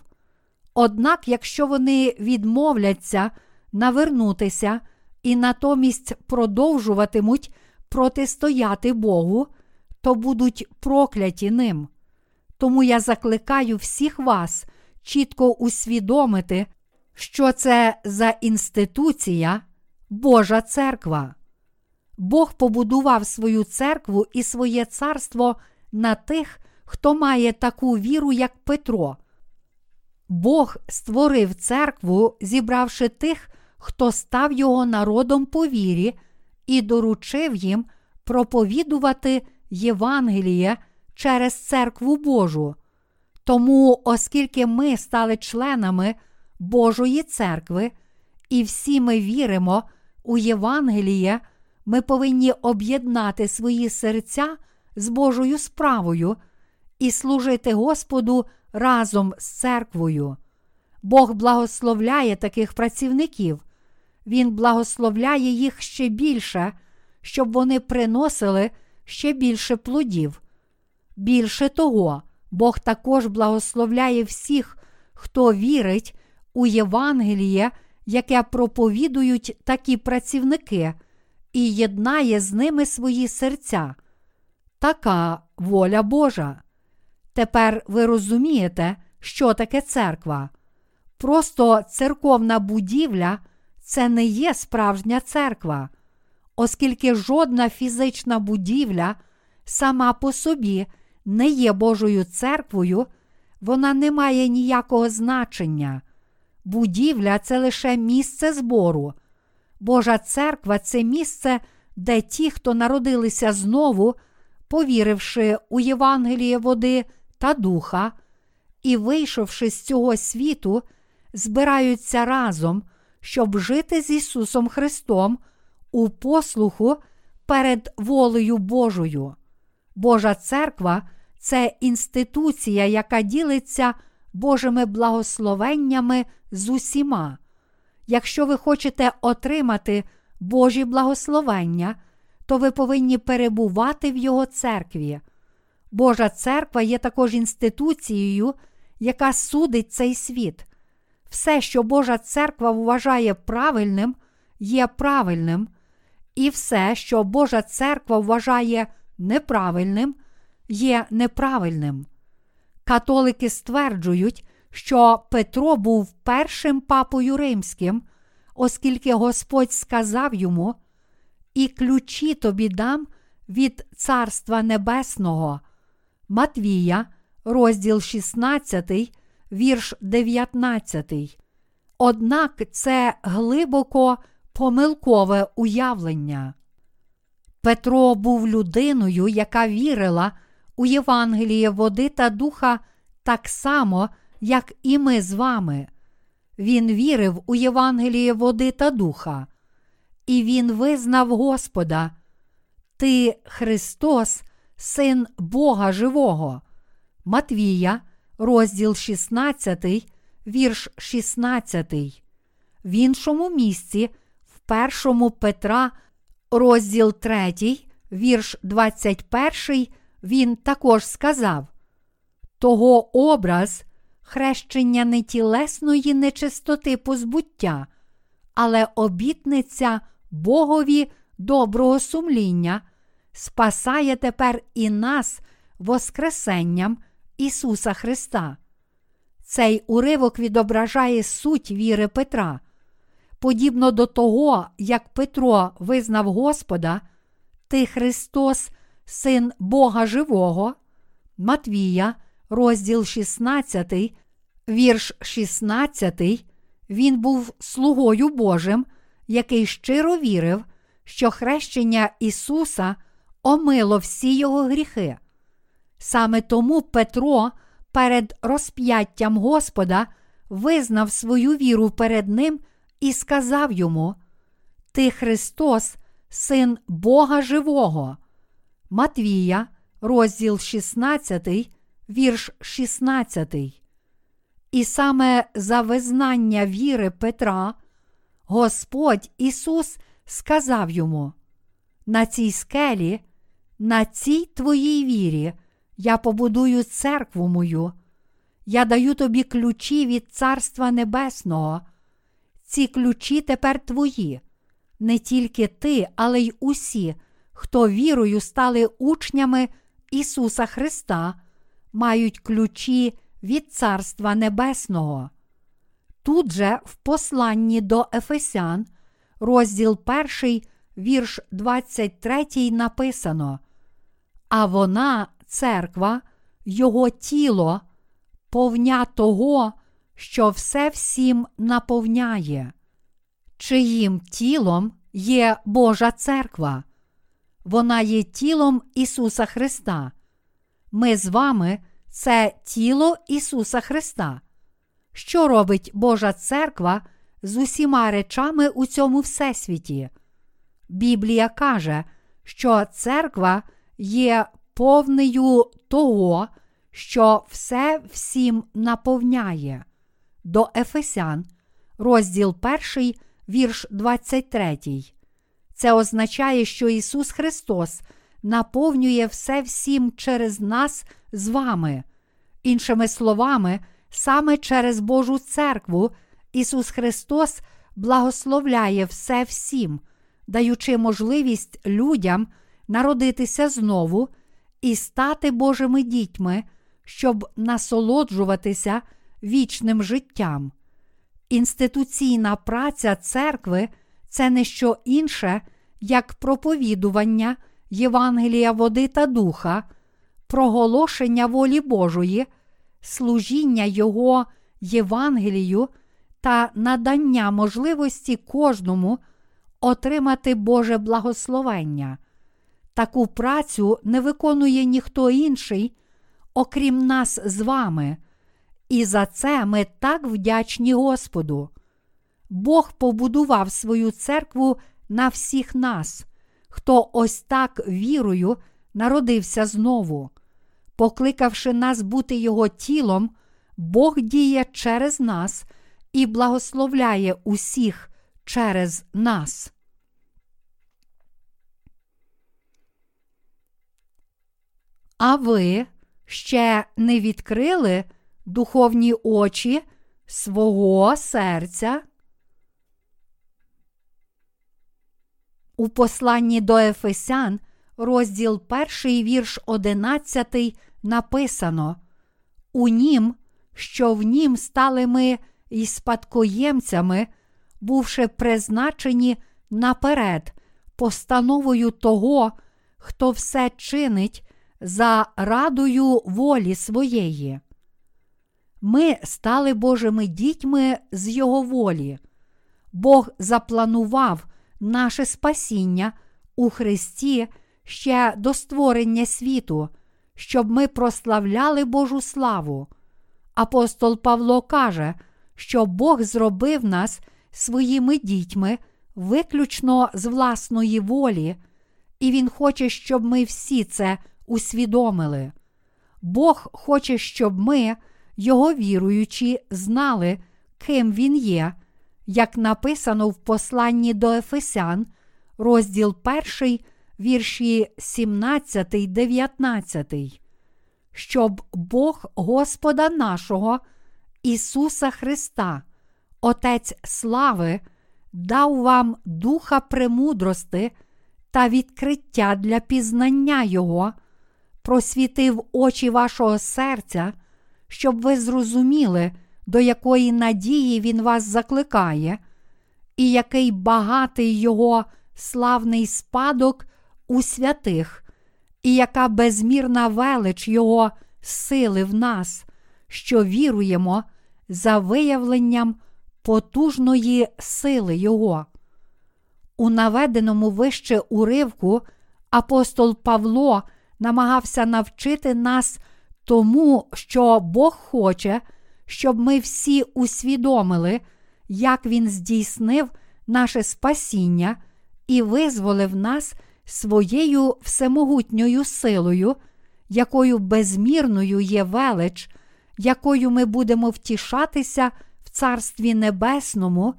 Однак, якщо вони відмовляться навернутися і натомість продовжуватимуть протистояти Богу, то будуть прокляті ним. Тому я закликаю всіх вас чітко усвідомити, що це за інституція Божа церква. Бог побудував свою церкву і своє царство на тих, хто має таку віру, як Петро. Бог створив церкву, зібравши тих, хто став його народом по вірі, і доручив їм проповідувати Євангеліє через церкву Божу. Тому, оскільки ми стали членами Божої церкви, і всі ми віримо у Євангеліє, ми повинні об'єднати свої серця з Божою справою і служити Господу разом з церквою. Бог благословляє таких працівників, Він благословляє їх ще більше, щоб вони приносили ще більше плодів. Більше того, Бог також благословляє всіх, хто вірить у Євангеліє, яке проповідують такі працівники, і єднає з ними свої серця. Така воля Божа. Тепер ви розумієте, що таке церква. Просто церковна будівля це не є справжня церква, оскільки жодна фізична будівля сама по собі не є Божою церквою, вона не має ніякого значення. Будівля це лише місце збору. Божа церква це місце, де ті, хто народилися знову, повіривши у Євангеліє води та духа, і, вийшовши з цього світу, збираються разом, щоб жити з Ісусом Христом у послуху перед волею Божою. Божа церква це інституція, яка ділиться Божими благословеннями з усіма. Якщо ви хочете отримати Божі благословення, то ви повинні перебувати в Його церкві. Божа церква є також інституцією, яка судить цей світ. Все, що Божа церква вважає правильним, є правильним, і все, що Божа церква вважає неправильним, є неправильним. Католики стверджують, що Петро був першим папою римським, оскільки Господь сказав йому: І ключі тобі дам від Царства Небесного. Матвія, розділ 16, вірш 19. Однак це глибоко помилкове уявлення. Петро був людиною, яка вірила у Євангеліє води та духа так само, як і ми з вами. Він вірив у Євангеліє води та духа, і він визнав Господа. Ти Христос, Син Бога Живого. Матвія, розділ 16, вірш 16. В іншому місці, в першому Петра, розділ 3, вірш 21, він також сказав: Того образ хрещення не тілесної нечистоти позбуття, але обітниця Богові доброго сумління спасає тепер і нас Воскресенням Ісуса Христа. Цей уривок відображає суть віри Петра. Подібно до того, як Петро визнав Господа, ти Христос, Син Бога Живого, Матвія, розділ 16, вірш 16, він був слугою Божим, який щиро вірив, що хрещення Ісуса омило всі його гріхи. Саме тому Петро перед розп'яттям Господа визнав свою віру перед Ним і сказав йому: Ти Христос, Син Бога Живого. Матвія, розділ 16, вірш 16. І саме за визнання віри Петра, Господь Ісус сказав йому: На цій скелі, на цій твоїй вірі я побудую церкву мою, я даю тобі ключі від Царства Небесного. Ці ключі тепер твої, не тільки ти, але й усі, хто вірою стали учнями Ісуса Христа, мають ключі від Царства Небесного. Тут же в посланні до Ефесян, розділ 1, вірш 23 написано: А вона, церква, його тіло, повня того, що все всім наповняє, чиїм тілом є Божа церква. Вона є тілом Ісуса Христа. Ми з вами це тіло Ісуса Христа. Що робить Божа церква з усіма речами у цьому всесвіті? Біблія каже, що церква є повнею того, що все всім наповняє. До Ефесян, розділ 1, вірш 23. Це означає, що Ісус Христос наповнює все всім через нас з вами. Іншими словами, саме через Божу церкву Ісус Христос благословляє все всім, даючи можливість людям народитися знову і стати Божими дітьми, щоб насолоджуватися вічним життям. Інституційна праця церкви це не що інше, як проповідування Євангелія води та духа, проголошення волі Божої, служіння Його Євангелію та надання можливості кожному отримати Боже благословення. Таку працю не виконує ніхто інший, окрім нас з вами, і за це ми так вдячні Господу. Бог побудував свою церкву на всіх нас, хто ось так вірою народився знову. Покликавши нас бути Його тілом, Бог діє через нас і благословляє усіх через нас. А ви ще не відкрили духовні очі свого серця? У посланні до Ефесян, розділ 1, вірш 11, написано: У нім, що в нім стали ми і спадкоємцями, бувши призначені наперед, постановою того, хто все чинить за радою волі своєї. Ми стали Божими дітьми з Його волі. Бог запланував наше спасіння у Христі ще до створення світу, щоб ми прославляли Божу славу. Апостол Павло каже, що Бог зробив нас своїми дітьми виключно з власної волі, і Він хоче, щоб ми всі це усвідомили. Бог хоче, щоб ми, його віруючі, знали, ким Він є, як написано в посланні до Ефесян, розділ 1, вірші 17, 19, щоб Бог Господа нашого, Ісуса Христа, Отець слави, дав вам духа премудрости та відкриття для пізнання Його, просвітив очі вашого серця, щоб ви зрозуміли, до якої надії Він вас закликає, і який багатий Його славний спадок у святих, і яка безмірна велич Його сили в нас, що віруємо за виявленням потужної сили Його. У наведеному вище уривку апостол Павло намагався навчити нас тому, що Бог хоче, щоб ми всі усвідомили, як Він здійснив наше спасіння і визволив нас своєю всемогутньою силою, якою безмірною є велич, якою ми будемо втішатися в Царстві Небесному,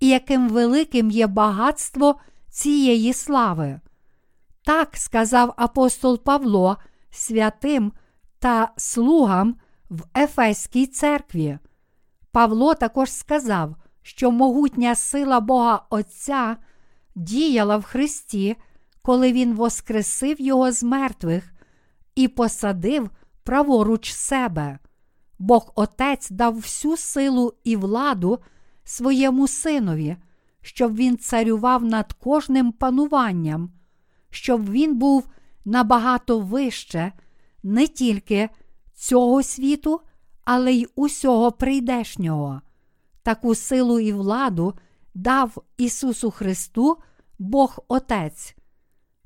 і яким великим є багатство цієї слави. Так сказав апостол Павло святим та слугам в Ефеській церкві. Павло також сказав, що могутня сила Бога Отця діяла в Христі, коли Він воскресив Його з мертвих і посадив праворуч себе. Бог Отець дав всю силу і владу своєму синові, щоб він царював над кожним пануванням, щоб він був набагато вище не тільки цього світу, але й усього прийдешнього. Таку силу і владу дав Ісусу Христу Бог Отець.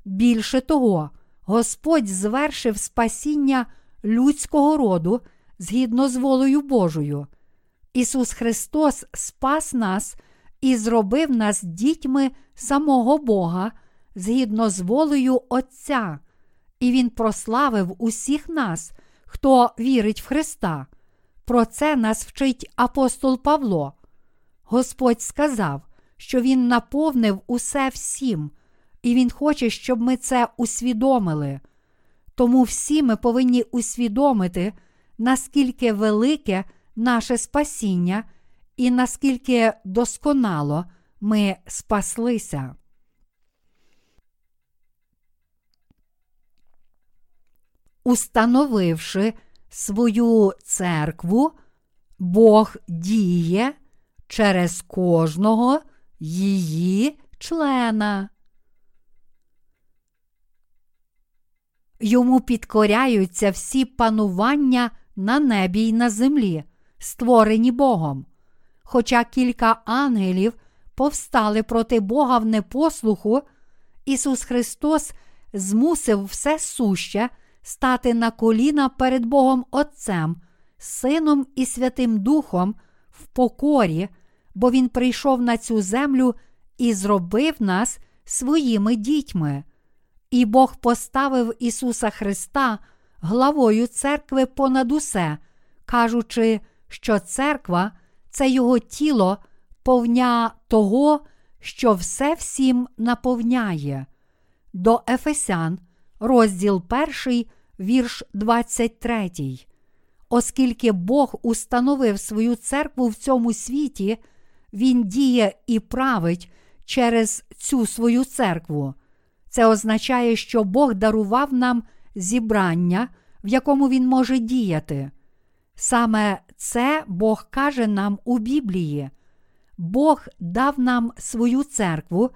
Більше того, Господь звершив спасіння людського роду згідно з волею Божою. Ісус Христос спас нас і зробив нас дітьми самого Бога згідно з волею Отця, і Він прославив усіх нас, хто вірить в Христа. Про це нас вчить апостол Павло. Господь сказав, що Він наповнив усе всім, і Він хоче, щоб ми це усвідомили. Тому всі ми повинні усвідомити, наскільки велике наше спасіння і наскільки досконало ми спаслися. Установивши свою церкву, Бог діє через кожного її члена. Йому підкоряються всі панування на небі й на землі, створені Богом. Хоча кілька ангелів повстали проти Бога в непослуху, Ісус Христос змусив все суще стати на коліна перед Богом Отцем, Сином і Святим Духом в покорі, бо Він прийшов на цю землю і зробив нас своїми дітьми. І Бог поставив Ісуса Христа главою церкви понад усе, кажучи, що церква це Його тіло, повня того, що все всім наповняє. До Ефесян, розділ 1, вірш 23. Оскільки Бог установив свою церкву в цьому світі, Він діє і править через цю свою церкву. Це означає, що Бог дарував нам зібрання, в якому Він може діяти. Саме це Бог каже нам у Біблії. Бог дав нам свою церкву,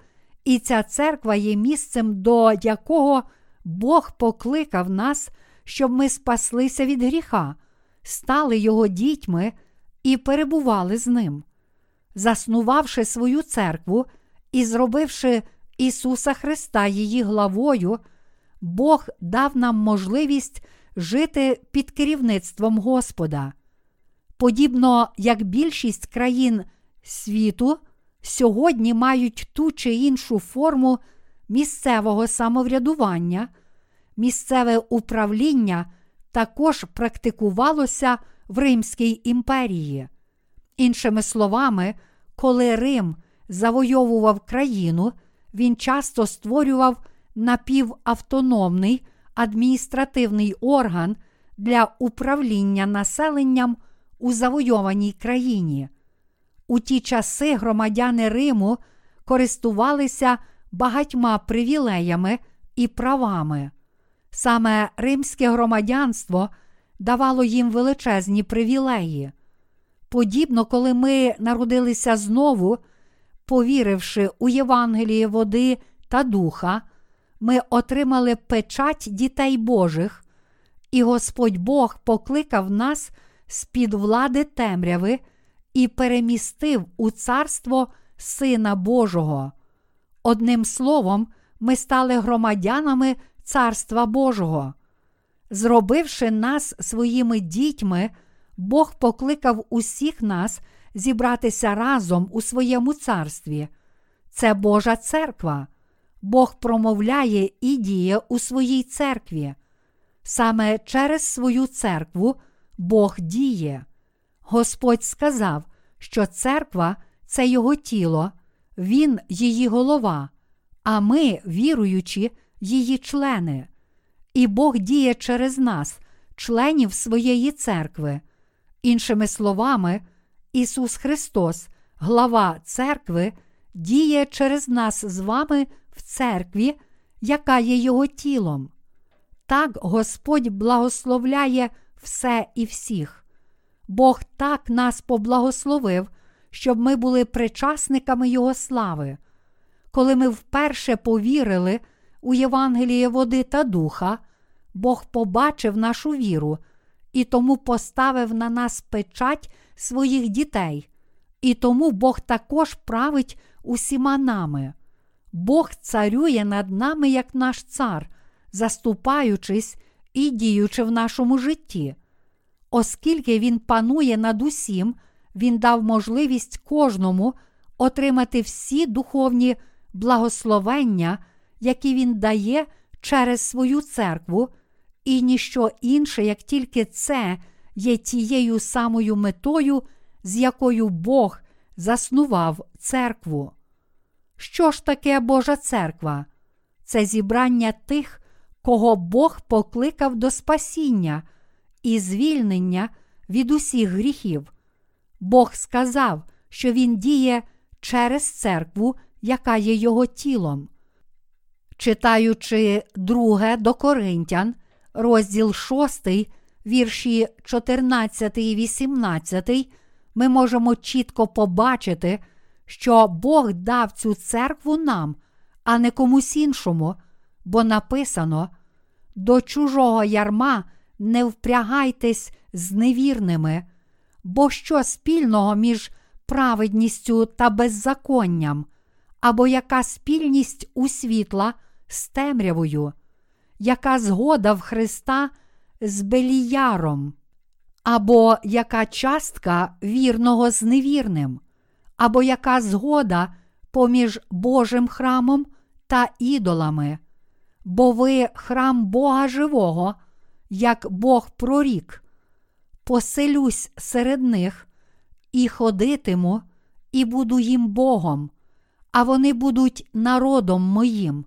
і ця церква є місцем, до якого Бог покликав нас, щоб ми спаслися від гріха, стали Його дітьми і перебували з ним. Заснувавши свою церкву і зробивши Ісуса Христа її главою, Бог дав нам можливість жити під керівництвом Господа. Подібно як більшість країн світу сьогодні мають ту чи іншу форму місцевого самоврядування, місцеве управління також практикувалося в Римській імперії. Іншими словами, коли Рим завойовував країну, він часто створював напівавтономний адміністративний орган для управління населенням у завойованій країні. У ті часи громадяни Риму користувалися багатьма привілеями і правами. Саме римське громадянство давало їм величезні привілеї. Подібно, коли ми народилися знову, повіривши у Євангеліє води та духа, ми отримали печать дітей Божих, і Господь Бог покликав нас з під влади темряви і перемістив у царство Сина Божого. Одним словом, ми стали громадянами Царства Божого. Зробивши нас своїми дітьми, Бог покликав усіх нас зібратися разом у своєму царстві. Це Божа церква. Бог промовляє і діє у своїй церкві. Саме через свою церкву Бог діє. Господь сказав, що церква це Його тіло, Він її голова, а ми, віруючі, її члени. І Бог діє через нас, членів своєї церкви. Іншими словами, Ісус Христос, глава церкви, діє через нас з вами в церкві, яка є Його тілом. Так Господь благословляє все і всіх. Бог так нас поблагословив, щоб ми були причасниками Його слави. Коли ми вперше повірили у Євангеліє води та духа, Бог побачив нашу віру і тому поставив на нас печать своїх дітей, і тому Бог також править усіма нами. Бог царює над нами як наш цар, заступаючись і діючи в нашому житті. Оскільки Він панує над усім, Він дав можливість кожному отримати всі духовні благословення, які Він дає через свою церкву, і ніщо інше, як тільки це є тією самою метою, з якою Бог заснував церкву. Що ж таке Божа церква? Це зібрання тих, кого Бог покликав до спасіння і звільнення від усіх гріхів. Бог сказав, що Він діє через церкву, яка є його тілом. Читаючи друге до Коринтян, розділ 6, вірші 14 і 18, ми можемо чітко побачити, що Бог дав цю церкву нам, а не комусь іншому, бо написано: до чужого ярма не впрягайтесь з невірними, бо що спільного між праведністю та беззаконням, або яка спільність у світла з темрявою, яка згода в Христа з Беліяром, або яка частка вірного з невірним, або яка згода поміж Божим храмом та ідолами, бо ви храм Бога живого, як Бог прорік, поселюсь серед них і ходитиму, і буду їм Богом, а вони будуть народом моїм.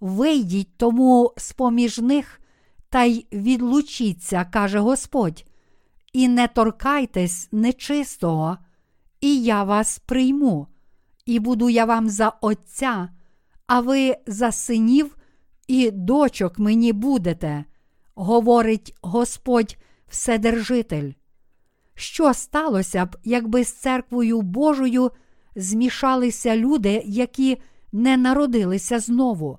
Вийдіть тому з поміж них та й відлучіться, каже Господь, і не торкайтесь нечистого, і я вас прийму, і буду я вам за Отця, а ви за синів і дочок мені будете, говорить Господь Вседержитель. Що сталося б, якби з церквою Божою змішалися люди, які не народилися знову?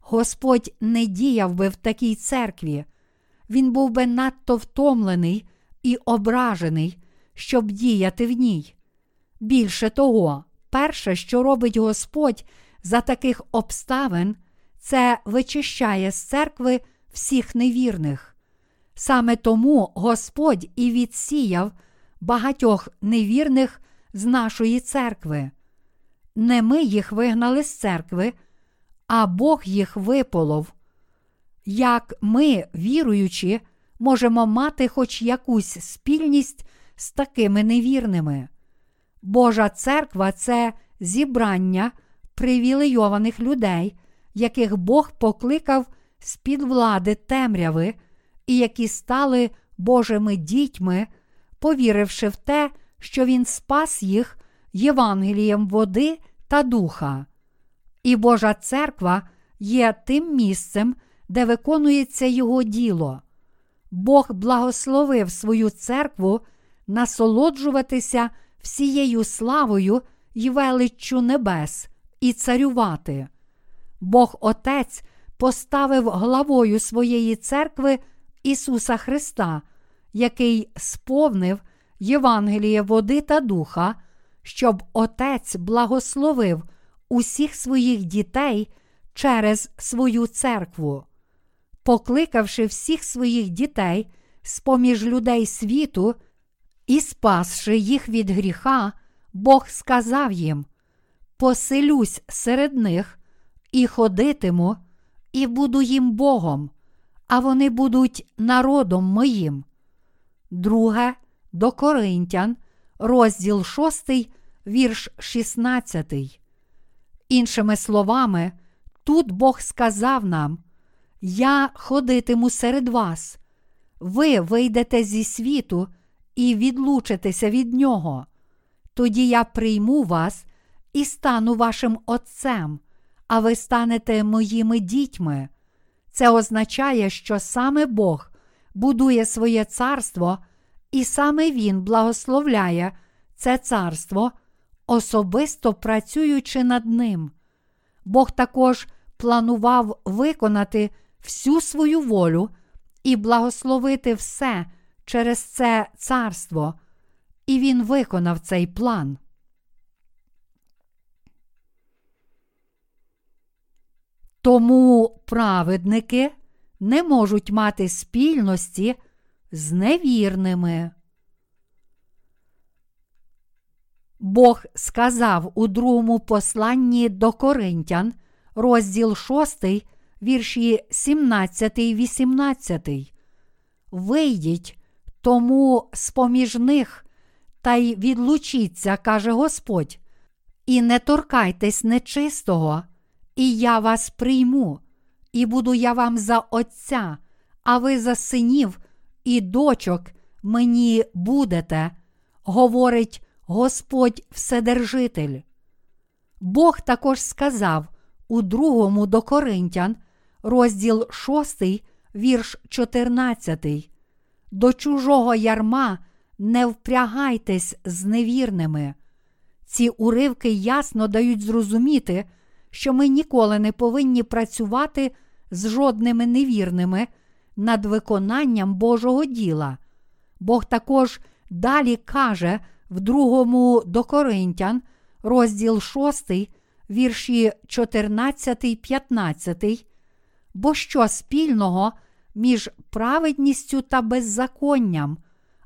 Господь не діяв би в такій церкві, він був би надто втомлений і ображений, щоб діяти в ній. Більше того, перше, що робить Господь за таких обставин, це вичищає з церкви всіх невірних. Саме тому Господь і відсіяв багатьох невірних з нашої церкви. Не ми їх вигнали з церкви, а Бог їх виполов. Як ми, віруючи, можемо мати хоч якусь спільність з такими невірними. Божа церква це зібрання привілейованих людей, яких Бог покликав з під влади темряви і які стали Божими дітьми, повіривши в те, що Він спас їх Євангелієм води та духа. І Божа церква є тим місцем, де виконується Його діло. Бог благословив свою церкву насолоджуватися всією славою й величчю небес і царювати. Бог Отець поставив главою своєї церкви Ісуса Христа, який сповнив Євангеліє води та духа, щоб Отець благословив усіх своїх дітей через свою церкву, покликавши всіх своїх дітей з поміж людей світу і спасши їх від гріха, Бог сказав їм: Поселюсь серед них і ходитиму, і буду їм Богом а вони будуть народом моїм. Друге до Коринтян, розділ 6, вірш 16. Іншими словами, тут Бог сказав нам: Я ходитиму серед вас, ви вийдете зі світу і відлучитеся від нього. Тоді я прийму вас і стану вашим Отцем, а ви станете моїми дітьми. Це означає, що саме Бог будує своє царство, і саме Він благословляє це царство, особисто працюючи над ним. Бог також планував виконати всю свою волю і благословити все через це царство, і Він виконав цей план. Тому праведники не можуть мати спільності з невірними. Бог сказав у другому посланні до Коринтян, розділ 6, вірші 17, 18. Вийдіть тому з поміж них та й відлучіться, каже Господь, і не торкайтесь нечистого і я вас прийму, і буду я вам за Отця, а ви за синів і дочок мені будете, говорить Господь Вседержитель. Бог також сказав у другому до Коринтян, розділ 6, вірш 14. До чужого ярма не впрягайтесь з невірними. Ці уривки ясно дають зрозуміти, що ми ніколи не повинні працювати з жодними невірними над виконанням Божого діла. Бог також далі каже в другому до Коринтян, розділ 6, вірші 14, 15, бо що спільного між праведністю та беззаконням,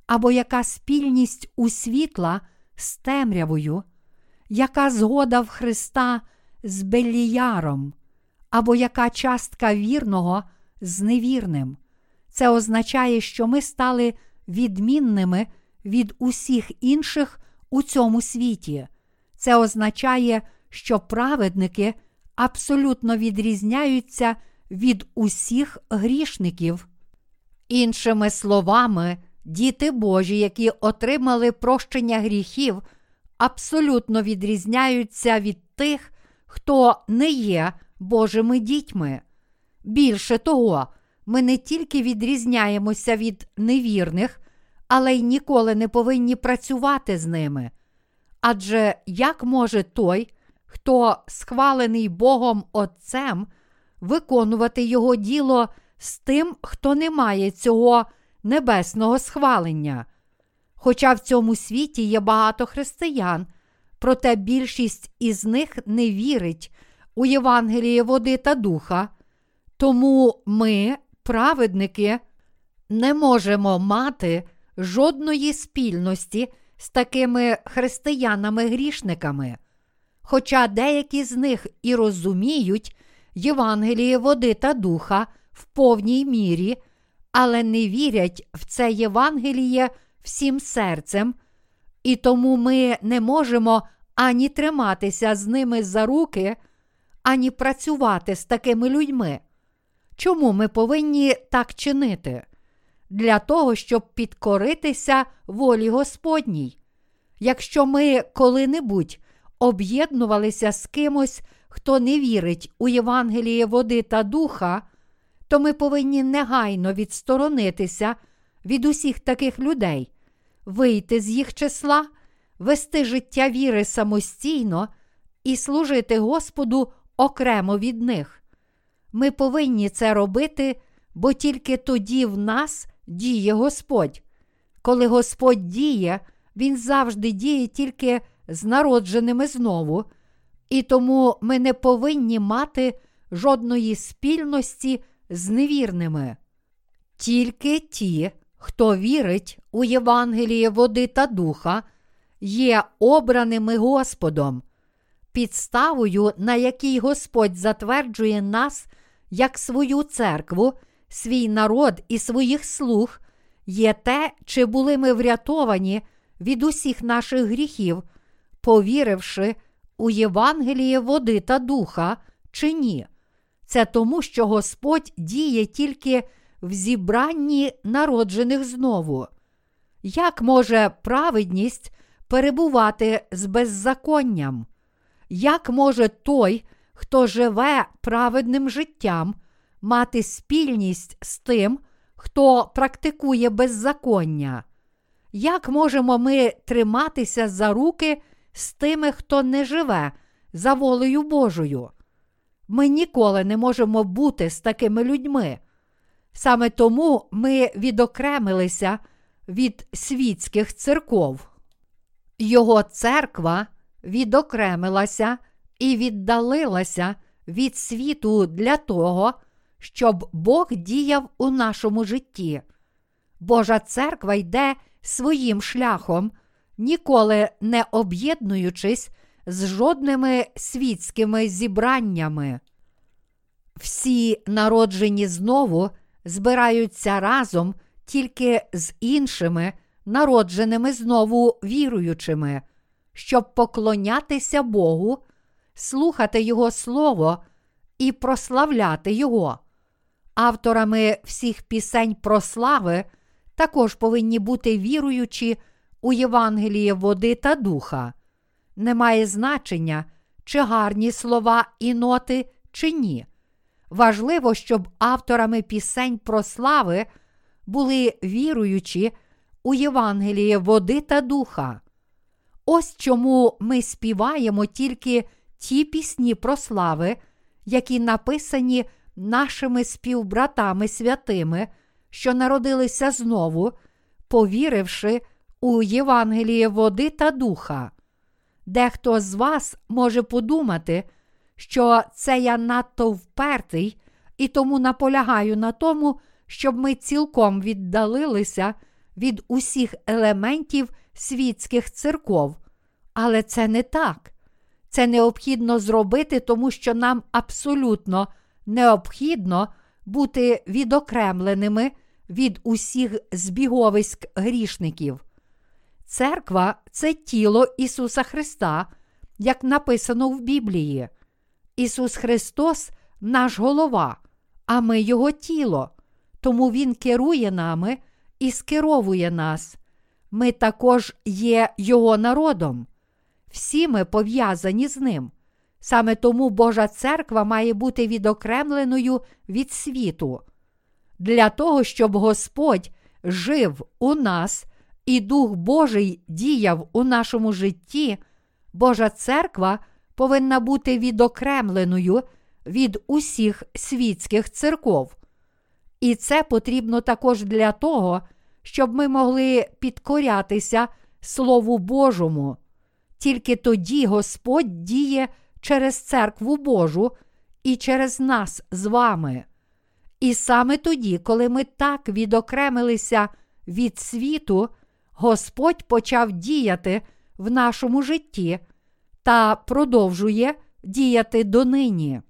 або яка спільність у світла з темрявою, яка згода в Христа з Беліяром, або яка частка вірного з невірним. Це означає, що ми стали відмінними від усіх інших у цьому світі. Це означає, що праведники абсолютно відрізняються від усіх грішників. Іншими словами, діти Божі, які отримали прощення гріхів, абсолютно відрізняються від тих, хто не є Божими дітьми. Більше того, ми не тільки відрізняємося від невірних, але й ніколи не повинні працювати з ними. Адже як може той, хто схвалений Богом Отцем, виконувати його діло з тим, хто не має цього небесного схвалення? Хоча в цьому світі є багато християн, проте більшість із них не вірить у Євангеліє води та духа, тому ми, праведники, не можемо мати жодної спільності з такими християнами-грішниками. Хоча деякі з них і розуміють Євангеліє води та духа в повній мірі, але не вірять в це Євангеліє всім серцем, і тому ми не можемо ані триматися з ними за руки, ані працювати з такими людьми. Чому ми повинні так чинити? Для того, щоб підкоритися волі Господній. Якщо ми коли-небудь об'єднувалися з кимось, хто не вірить у Євангеліє води та духа, то ми повинні негайно відсторонитися від усіх таких людей, вийти з їх числа, вести життя віри самостійно і служити Господу окремо від них. Ми повинні це робити, бо тільки тоді в нас діє Господь. Коли Господь діє, Він завжди діє тільки з народженими знову, і тому ми не повинні мати жодної спільності з невірними. Тільки ті, хто вірить у Євангеліє води та духа, є обраними Господом, підставою, на якій Господь затверджує нас як свою церкву, свій народ і своїх слуг, є те, чи були ми врятовані від усіх наших гріхів, повіривши у Євангеліє води та духа, чи ні. Це тому, що Господь діє тільки в зібранні народжених знову. Як може праведність перебувати з беззаконням? Як може той, хто живе праведним життям, мати спільність з тим, хто практикує беззаконня? Як можемо ми триматися за руки з тими, хто не живе за волею Божою? Ми ніколи не можемо бути з такими людьми. Саме тому ми відокремилися від світських церков. Його церква відокремилася і віддалилася від світу для того, щоб Бог діяв у нашому житті. Божа церква йде своїм шляхом, ніколи не об'єднуючись з жодними світськими зібраннями. Всі народжені знову збираються разом тільки з іншими, народженими знову віруючими, щоб поклонятися Богу, слухати Його Слово і прославляти Його. Авторами всіх пісень про слави також повинні бути віруючі у Євангеліє води та духа. Немає значення, чи гарні слова і ноти, чи ні. Важливо, щоб авторами пісень про слави були віруючі у Євангеліє води та духа. Ось чому ми співаємо тільки ті пісні про слави, які написані нашими співбратами святими, що народилися знову, повіривши у Євангеліє води та духа. Дехто з вас може подумати, що це я надто впертий і тому наполягаю на тому, щоб ми цілком віддалилися від усіх елементів світських церков. Але це не так. Це необхідно зробити, тому що нам абсолютно необхідно бути відокремленими від усіх збіговиськ грішників. Церква це тіло Ісуса Христа, як написано в Біблії. Ісус Христос наш голова, а ми Його тіло, тому Він керує нами і скеровує нас. Ми також є Його народом. Всі ми пов'язані з ним. Саме тому Божа церква має бути відокремленою від світу. Для того, щоб Господь жив у нас і Дух Божий діяв у нашому житті, Божа церква повинна бути відокремленою від усіх світських церков. І це потрібно також для того, щоб ми могли підкорятися Слову Божому. Тільки тоді Господь діє через церкву Божу і через нас з вами. І саме тоді, коли ми так відокремилися від світу, Господь почав діяти в нашому житті та продовжує діяти донині.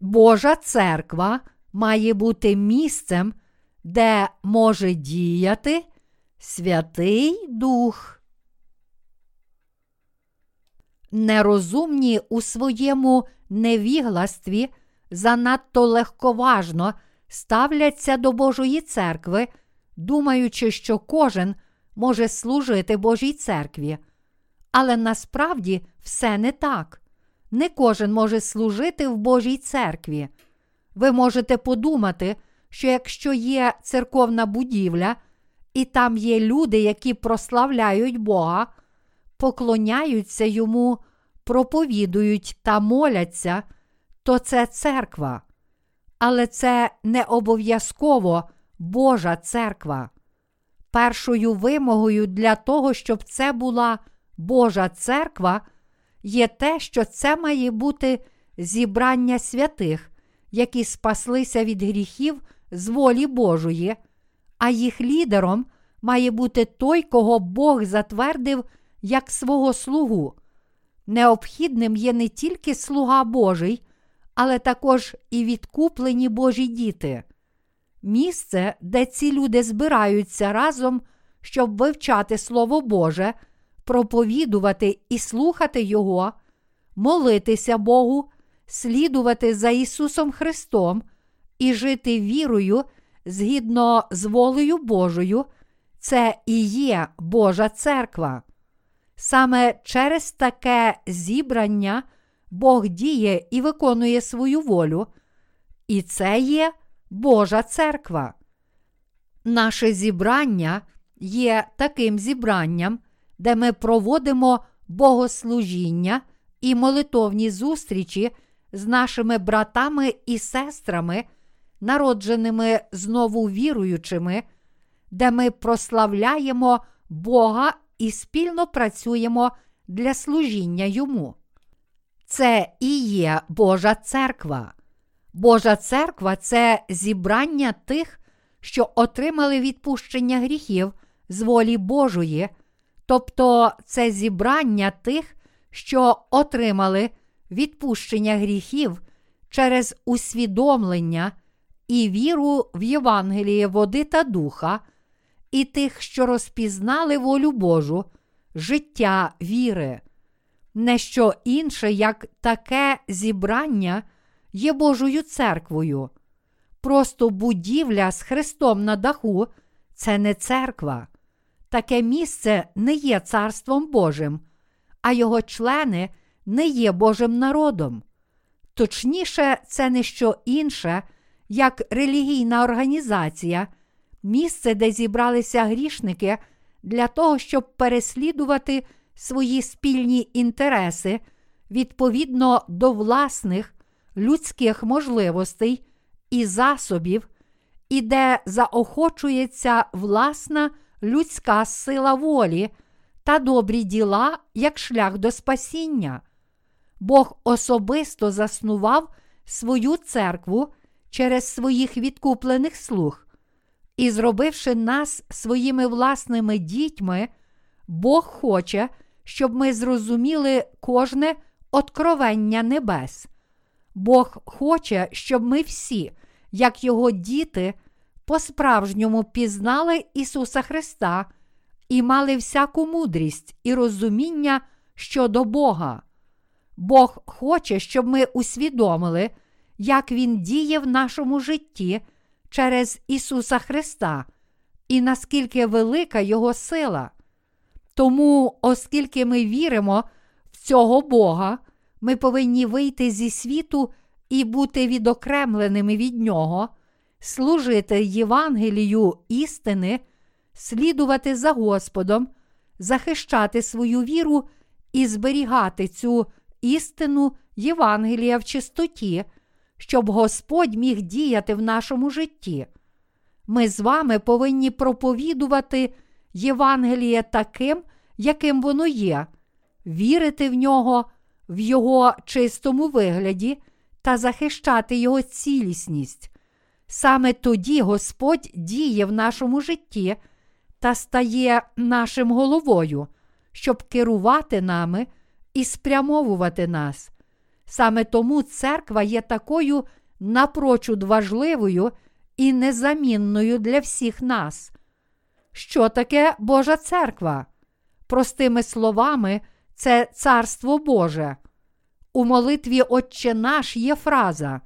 Божа церква має бути місцем, де може діяти Святий Дух. Нерозумні у своєму невігластві занадто легковажно ставляться до Божої церкви, думаючи, що кожен може служити Божій церкві. Але насправді все не так. Не кожен може служити в Божій церкві. Ви можете подумати, що якщо є церковна будівля, і там є люди, які прославляють Бога, поклоняються йому, проповідують та моляться, то це церква. Але це не обов'язково Божа церква. Першою вимогою для того, щоб це була Божа церква, є те, що це має бути зібрання святих, які спаслися від гріхів з волі Божої, а їх лідером має бути той, кого Бог затвердив як свого слугу. Необхідним є не тільки слуга Божий, але також і відкуплені Божі діти. Місце, де ці люди збираються разом, щоб вивчати Слово Боже, проповідувати і слухати Його, молитися Богу, слідувати за Ісусом Христом і жити вірою згідно з волею Божою, це і є Божа церква. Саме через таке зібрання Бог діє і виконує свою волю, і це є Божа церква. Наше зібрання є таким зібранням, де ми проводимо богослужіння і молитовні зустрічі з нашими братами і сестрами, народженими знову віруючими, де ми прославляємо Бога і спільно працюємо для служіння Йому. Це і є Божа церква. Божа церква це зібрання тих, що отримали відпущення гріхів з волі Божої, тобто це зібрання тих, що отримали відпущення гріхів через усвідомлення і віру в Євангеліє води та духа, і тих, що розпізнали волю Божу, життя віри. Не що інше, як таке зібрання є Божою церквою. Просто будівля з Христом на даху це не церква. Таке місце не є царством Божим, а його члени не є Божим народом. Точніше, це не що інше, як релігійна організація, місце, де зібралися грішники для того, щоб переслідувати свої спільні інтереси відповідно до власних людських можливостей і засобів, і де заохочується власна людська сила волі та добрі діла як шлях до спасіння. Бог особисто заснував свою церкву через своїх відкуплених слуг. І, зробивши нас своїми власними дітьми, Бог хоче, щоб ми зрозуміли кожне откровення небес. Бог хоче, щоб ми всі, як Його діти, по-справжньому пізнали Ісуса Христа і мали всяку мудрість і розуміння щодо Бога. Бог хоче, щоб ми усвідомили, як Він діє в нашому житті через Ісуса Христа і наскільки велика Його сила. Тому, оскільки ми віримо в цього Бога, ми повинні вийти зі світу і бути відокремленими від Нього, служити Євангелію істини, слідувати за Господом, захищати свою віру і зберігати цю істину Євангелія в чистоті, щоб Господь міг діяти в нашому житті. Ми з вами повинні проповідувати Євангеліє таким, яким воно є, вірити в нього в його чистому вигляді та захищати його цілісність. Саме тоді Господь діє в нашому житті та стає нашим головою, щоб керувати нами і спрямовувати нас. Саме тому церква є такою напрочуд важливою і незамінною для всіх нас. Що таке Божа церква? Простими словами, це Царство Боже. У молитві Отче наш є фраза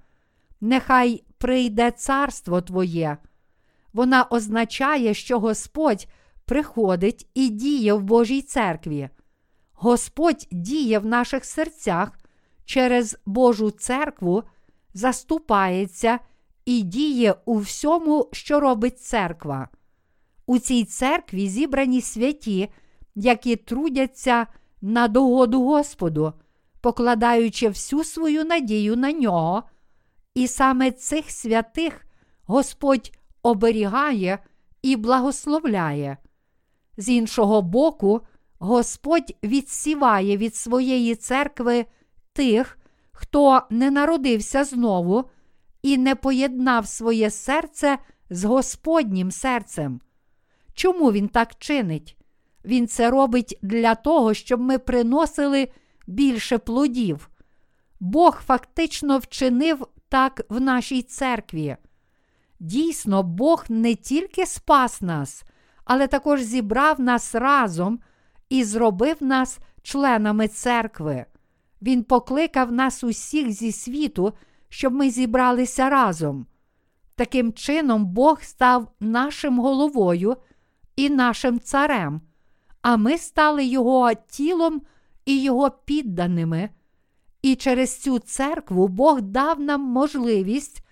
Нехай прийде царство Твоє. Вона означає, що Господь приходить і діє в Божій церкві. Господь діє в наших серцях через Божу церкву, заступається і діє у всьому, що робить церква. У цій церкві зібрані святі, які трудяться на догоду Господу, покладаючи всю свою надію на нього, і саме цих святих Господь оберігає і благословляє. З іншого боку, Господь відсіває від своєї церкви тих, хто не народився знову і не поєднав своє серце з Господнім серцем. Чому він так чинить? Він це робить для того, щоб ми приносили більше плодів. Бог фактично вчинив так в нашій церкві. Дійсно, Бог не тільки спас нас, але також зібрав нас разом і зробив нас членами церкви. Він покликав нас усіх зі світу, щоб ми зібралися разом. Таким чином, Бог став нашим головою і нашим царем, а ми стали Його тілом і Його підданими. І через цю церкву Бог дав нам можливість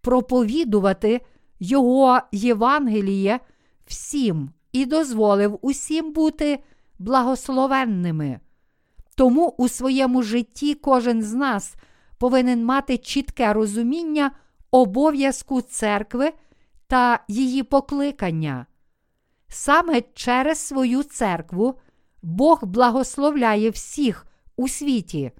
проповідувати Його Євангеліє всім і дозволив усім бути благословенними. Тому у своєму житті кожен з нас повинен мати чітке розуміння обов'язку церкви та її покликання. Саме через свою церкву Бог благословляє всіх у світі.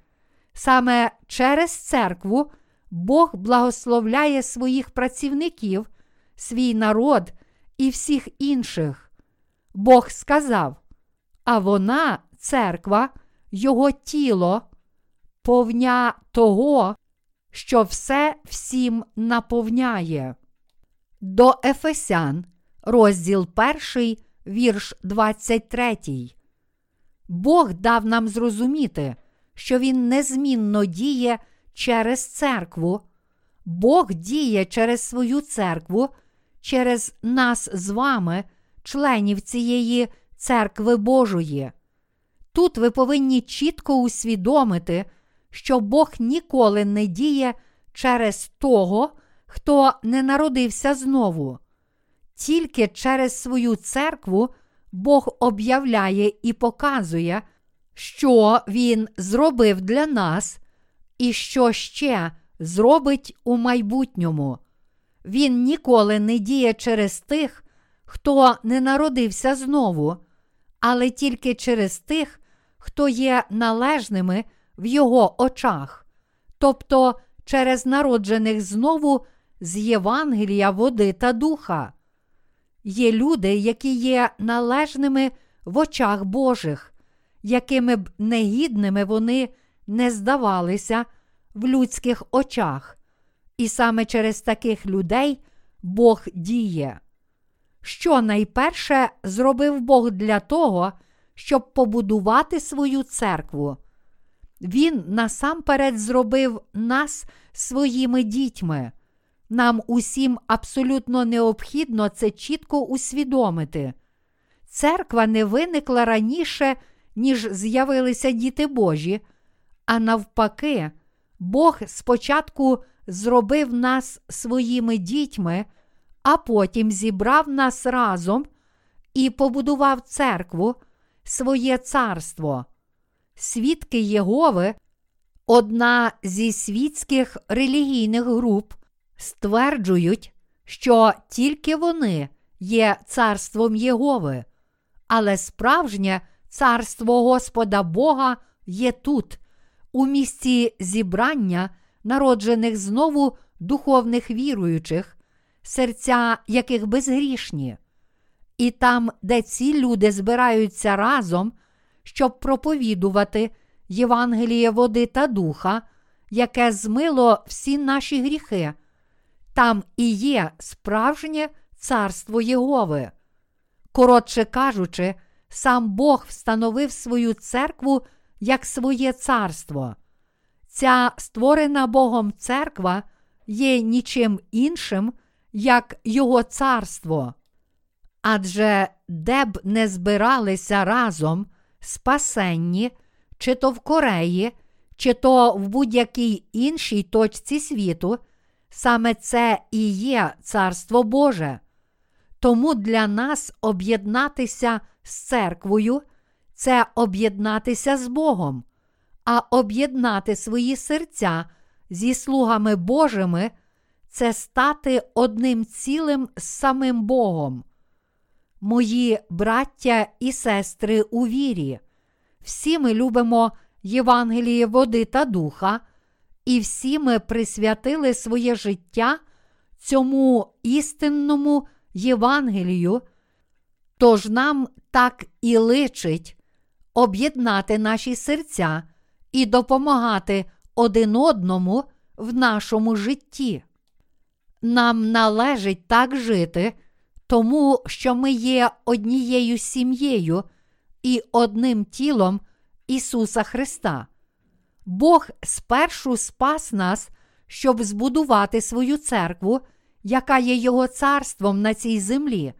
Саме через церкву Бог благословляє своїх працівників, свій народ і всіх інших. Бог сказав, а вона, церква, його тіло, повня того, що все всім наповняє. До Ефесян, розділ 1, вірш 23. Бог дав нам зрозуміти, що Він незмінно діє через церкву. Бог діє через свою церкву, через нас з вами, членів цієї церкви Божої. Тут ви повинні чітко усвідомити, що Бог ніколи не діє через того, хто не народився знову. Тільки через свою церкву Бог об'являє і показує, що Він зробив для нас і що ще зробить у майбутньому. Він ніколи не діє через тих, хто не народився знову, але тільки через тих, хто є належними в його очах, тобто через народжених знову з Євангелія, води та духа. Є люди, які є належними в очах Божих, якими б негідними вони не здавалися в людських очах, і саме через таких людей Бог діє. Що найперше зробив Бог для того, щоб побудувати свою церкву? Він насамперед зробив нас своїми дітьми. Нам усім абсолютно необхідно це чітко усвідомити. Церква не виникла раніше, ніж з'явилися діти Божі, а навпаки, Бог спочатку зробив нас своїми дітьми, а потім зібрав нас разом і побудував церкву, своє царство. Свідки Єгови, одна зі світських релігійних груп, стверджують, що тільки вони є царством Єгови, але справжнє царство Господа Бога є тут, у місці зібрання народжених знову духовних віруючих, серця яких безгрішні. І там, де ці люди збираються разом, щоб проповідувати Євангеліє води та духа, яке змило всі наші гріхи, там і є справжнє царство Єгови. Коротше кажучи, сам Бог встановив свою церкву як своє царство. Ця створена Богом церква є нічим іншим, як Його царство. Адже де б не збиралися разом спасенні, чи то в Кореї, чи то в будь-якій іншій точці світу, саме це і є Царство Боже. Тому для нас об'єднатися з церквою це об'єднатися з Богом, а об'єднати свої серця зі слугами Божими це стати одним цілим з самим Богом. Мої браття і сестри у вірі, всі ми любимо Євангеліє води та духа, і всі ми присвятили своє життя цьому істинному Євангелію, тож нам так і личить об'єднати наші серця і допомагати один одному в нашому житті. Нам належить так жити, тому що ми є однією сім'єю і одним тілом Ісуса Христа. Бог спершу спас нас, щоб збудувати свою церкву, яка є Його царством на цій землі.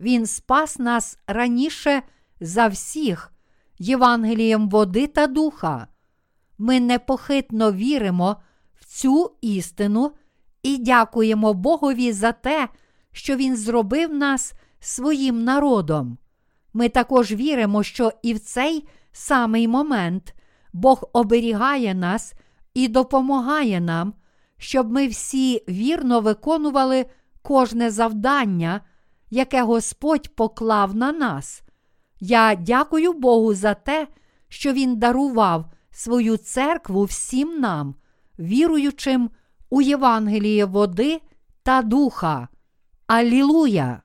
Він спас нас раніше за всіх Євангелієм води та духа. Ми непохитно віримо в цю істину і дякуємо Богові за те, що Він зробив нас своїм народом. Ми також віримо, що і в цей самий момент Бог оберігає нас і допомагає нам, щоб ми всі вірно виконували кожне завдання, яке Господь поклав на нас. Я дякую Богу за те, що Він дарував свою церкву всім нам, віруючим у Євангеліє води та духа. Алілуя!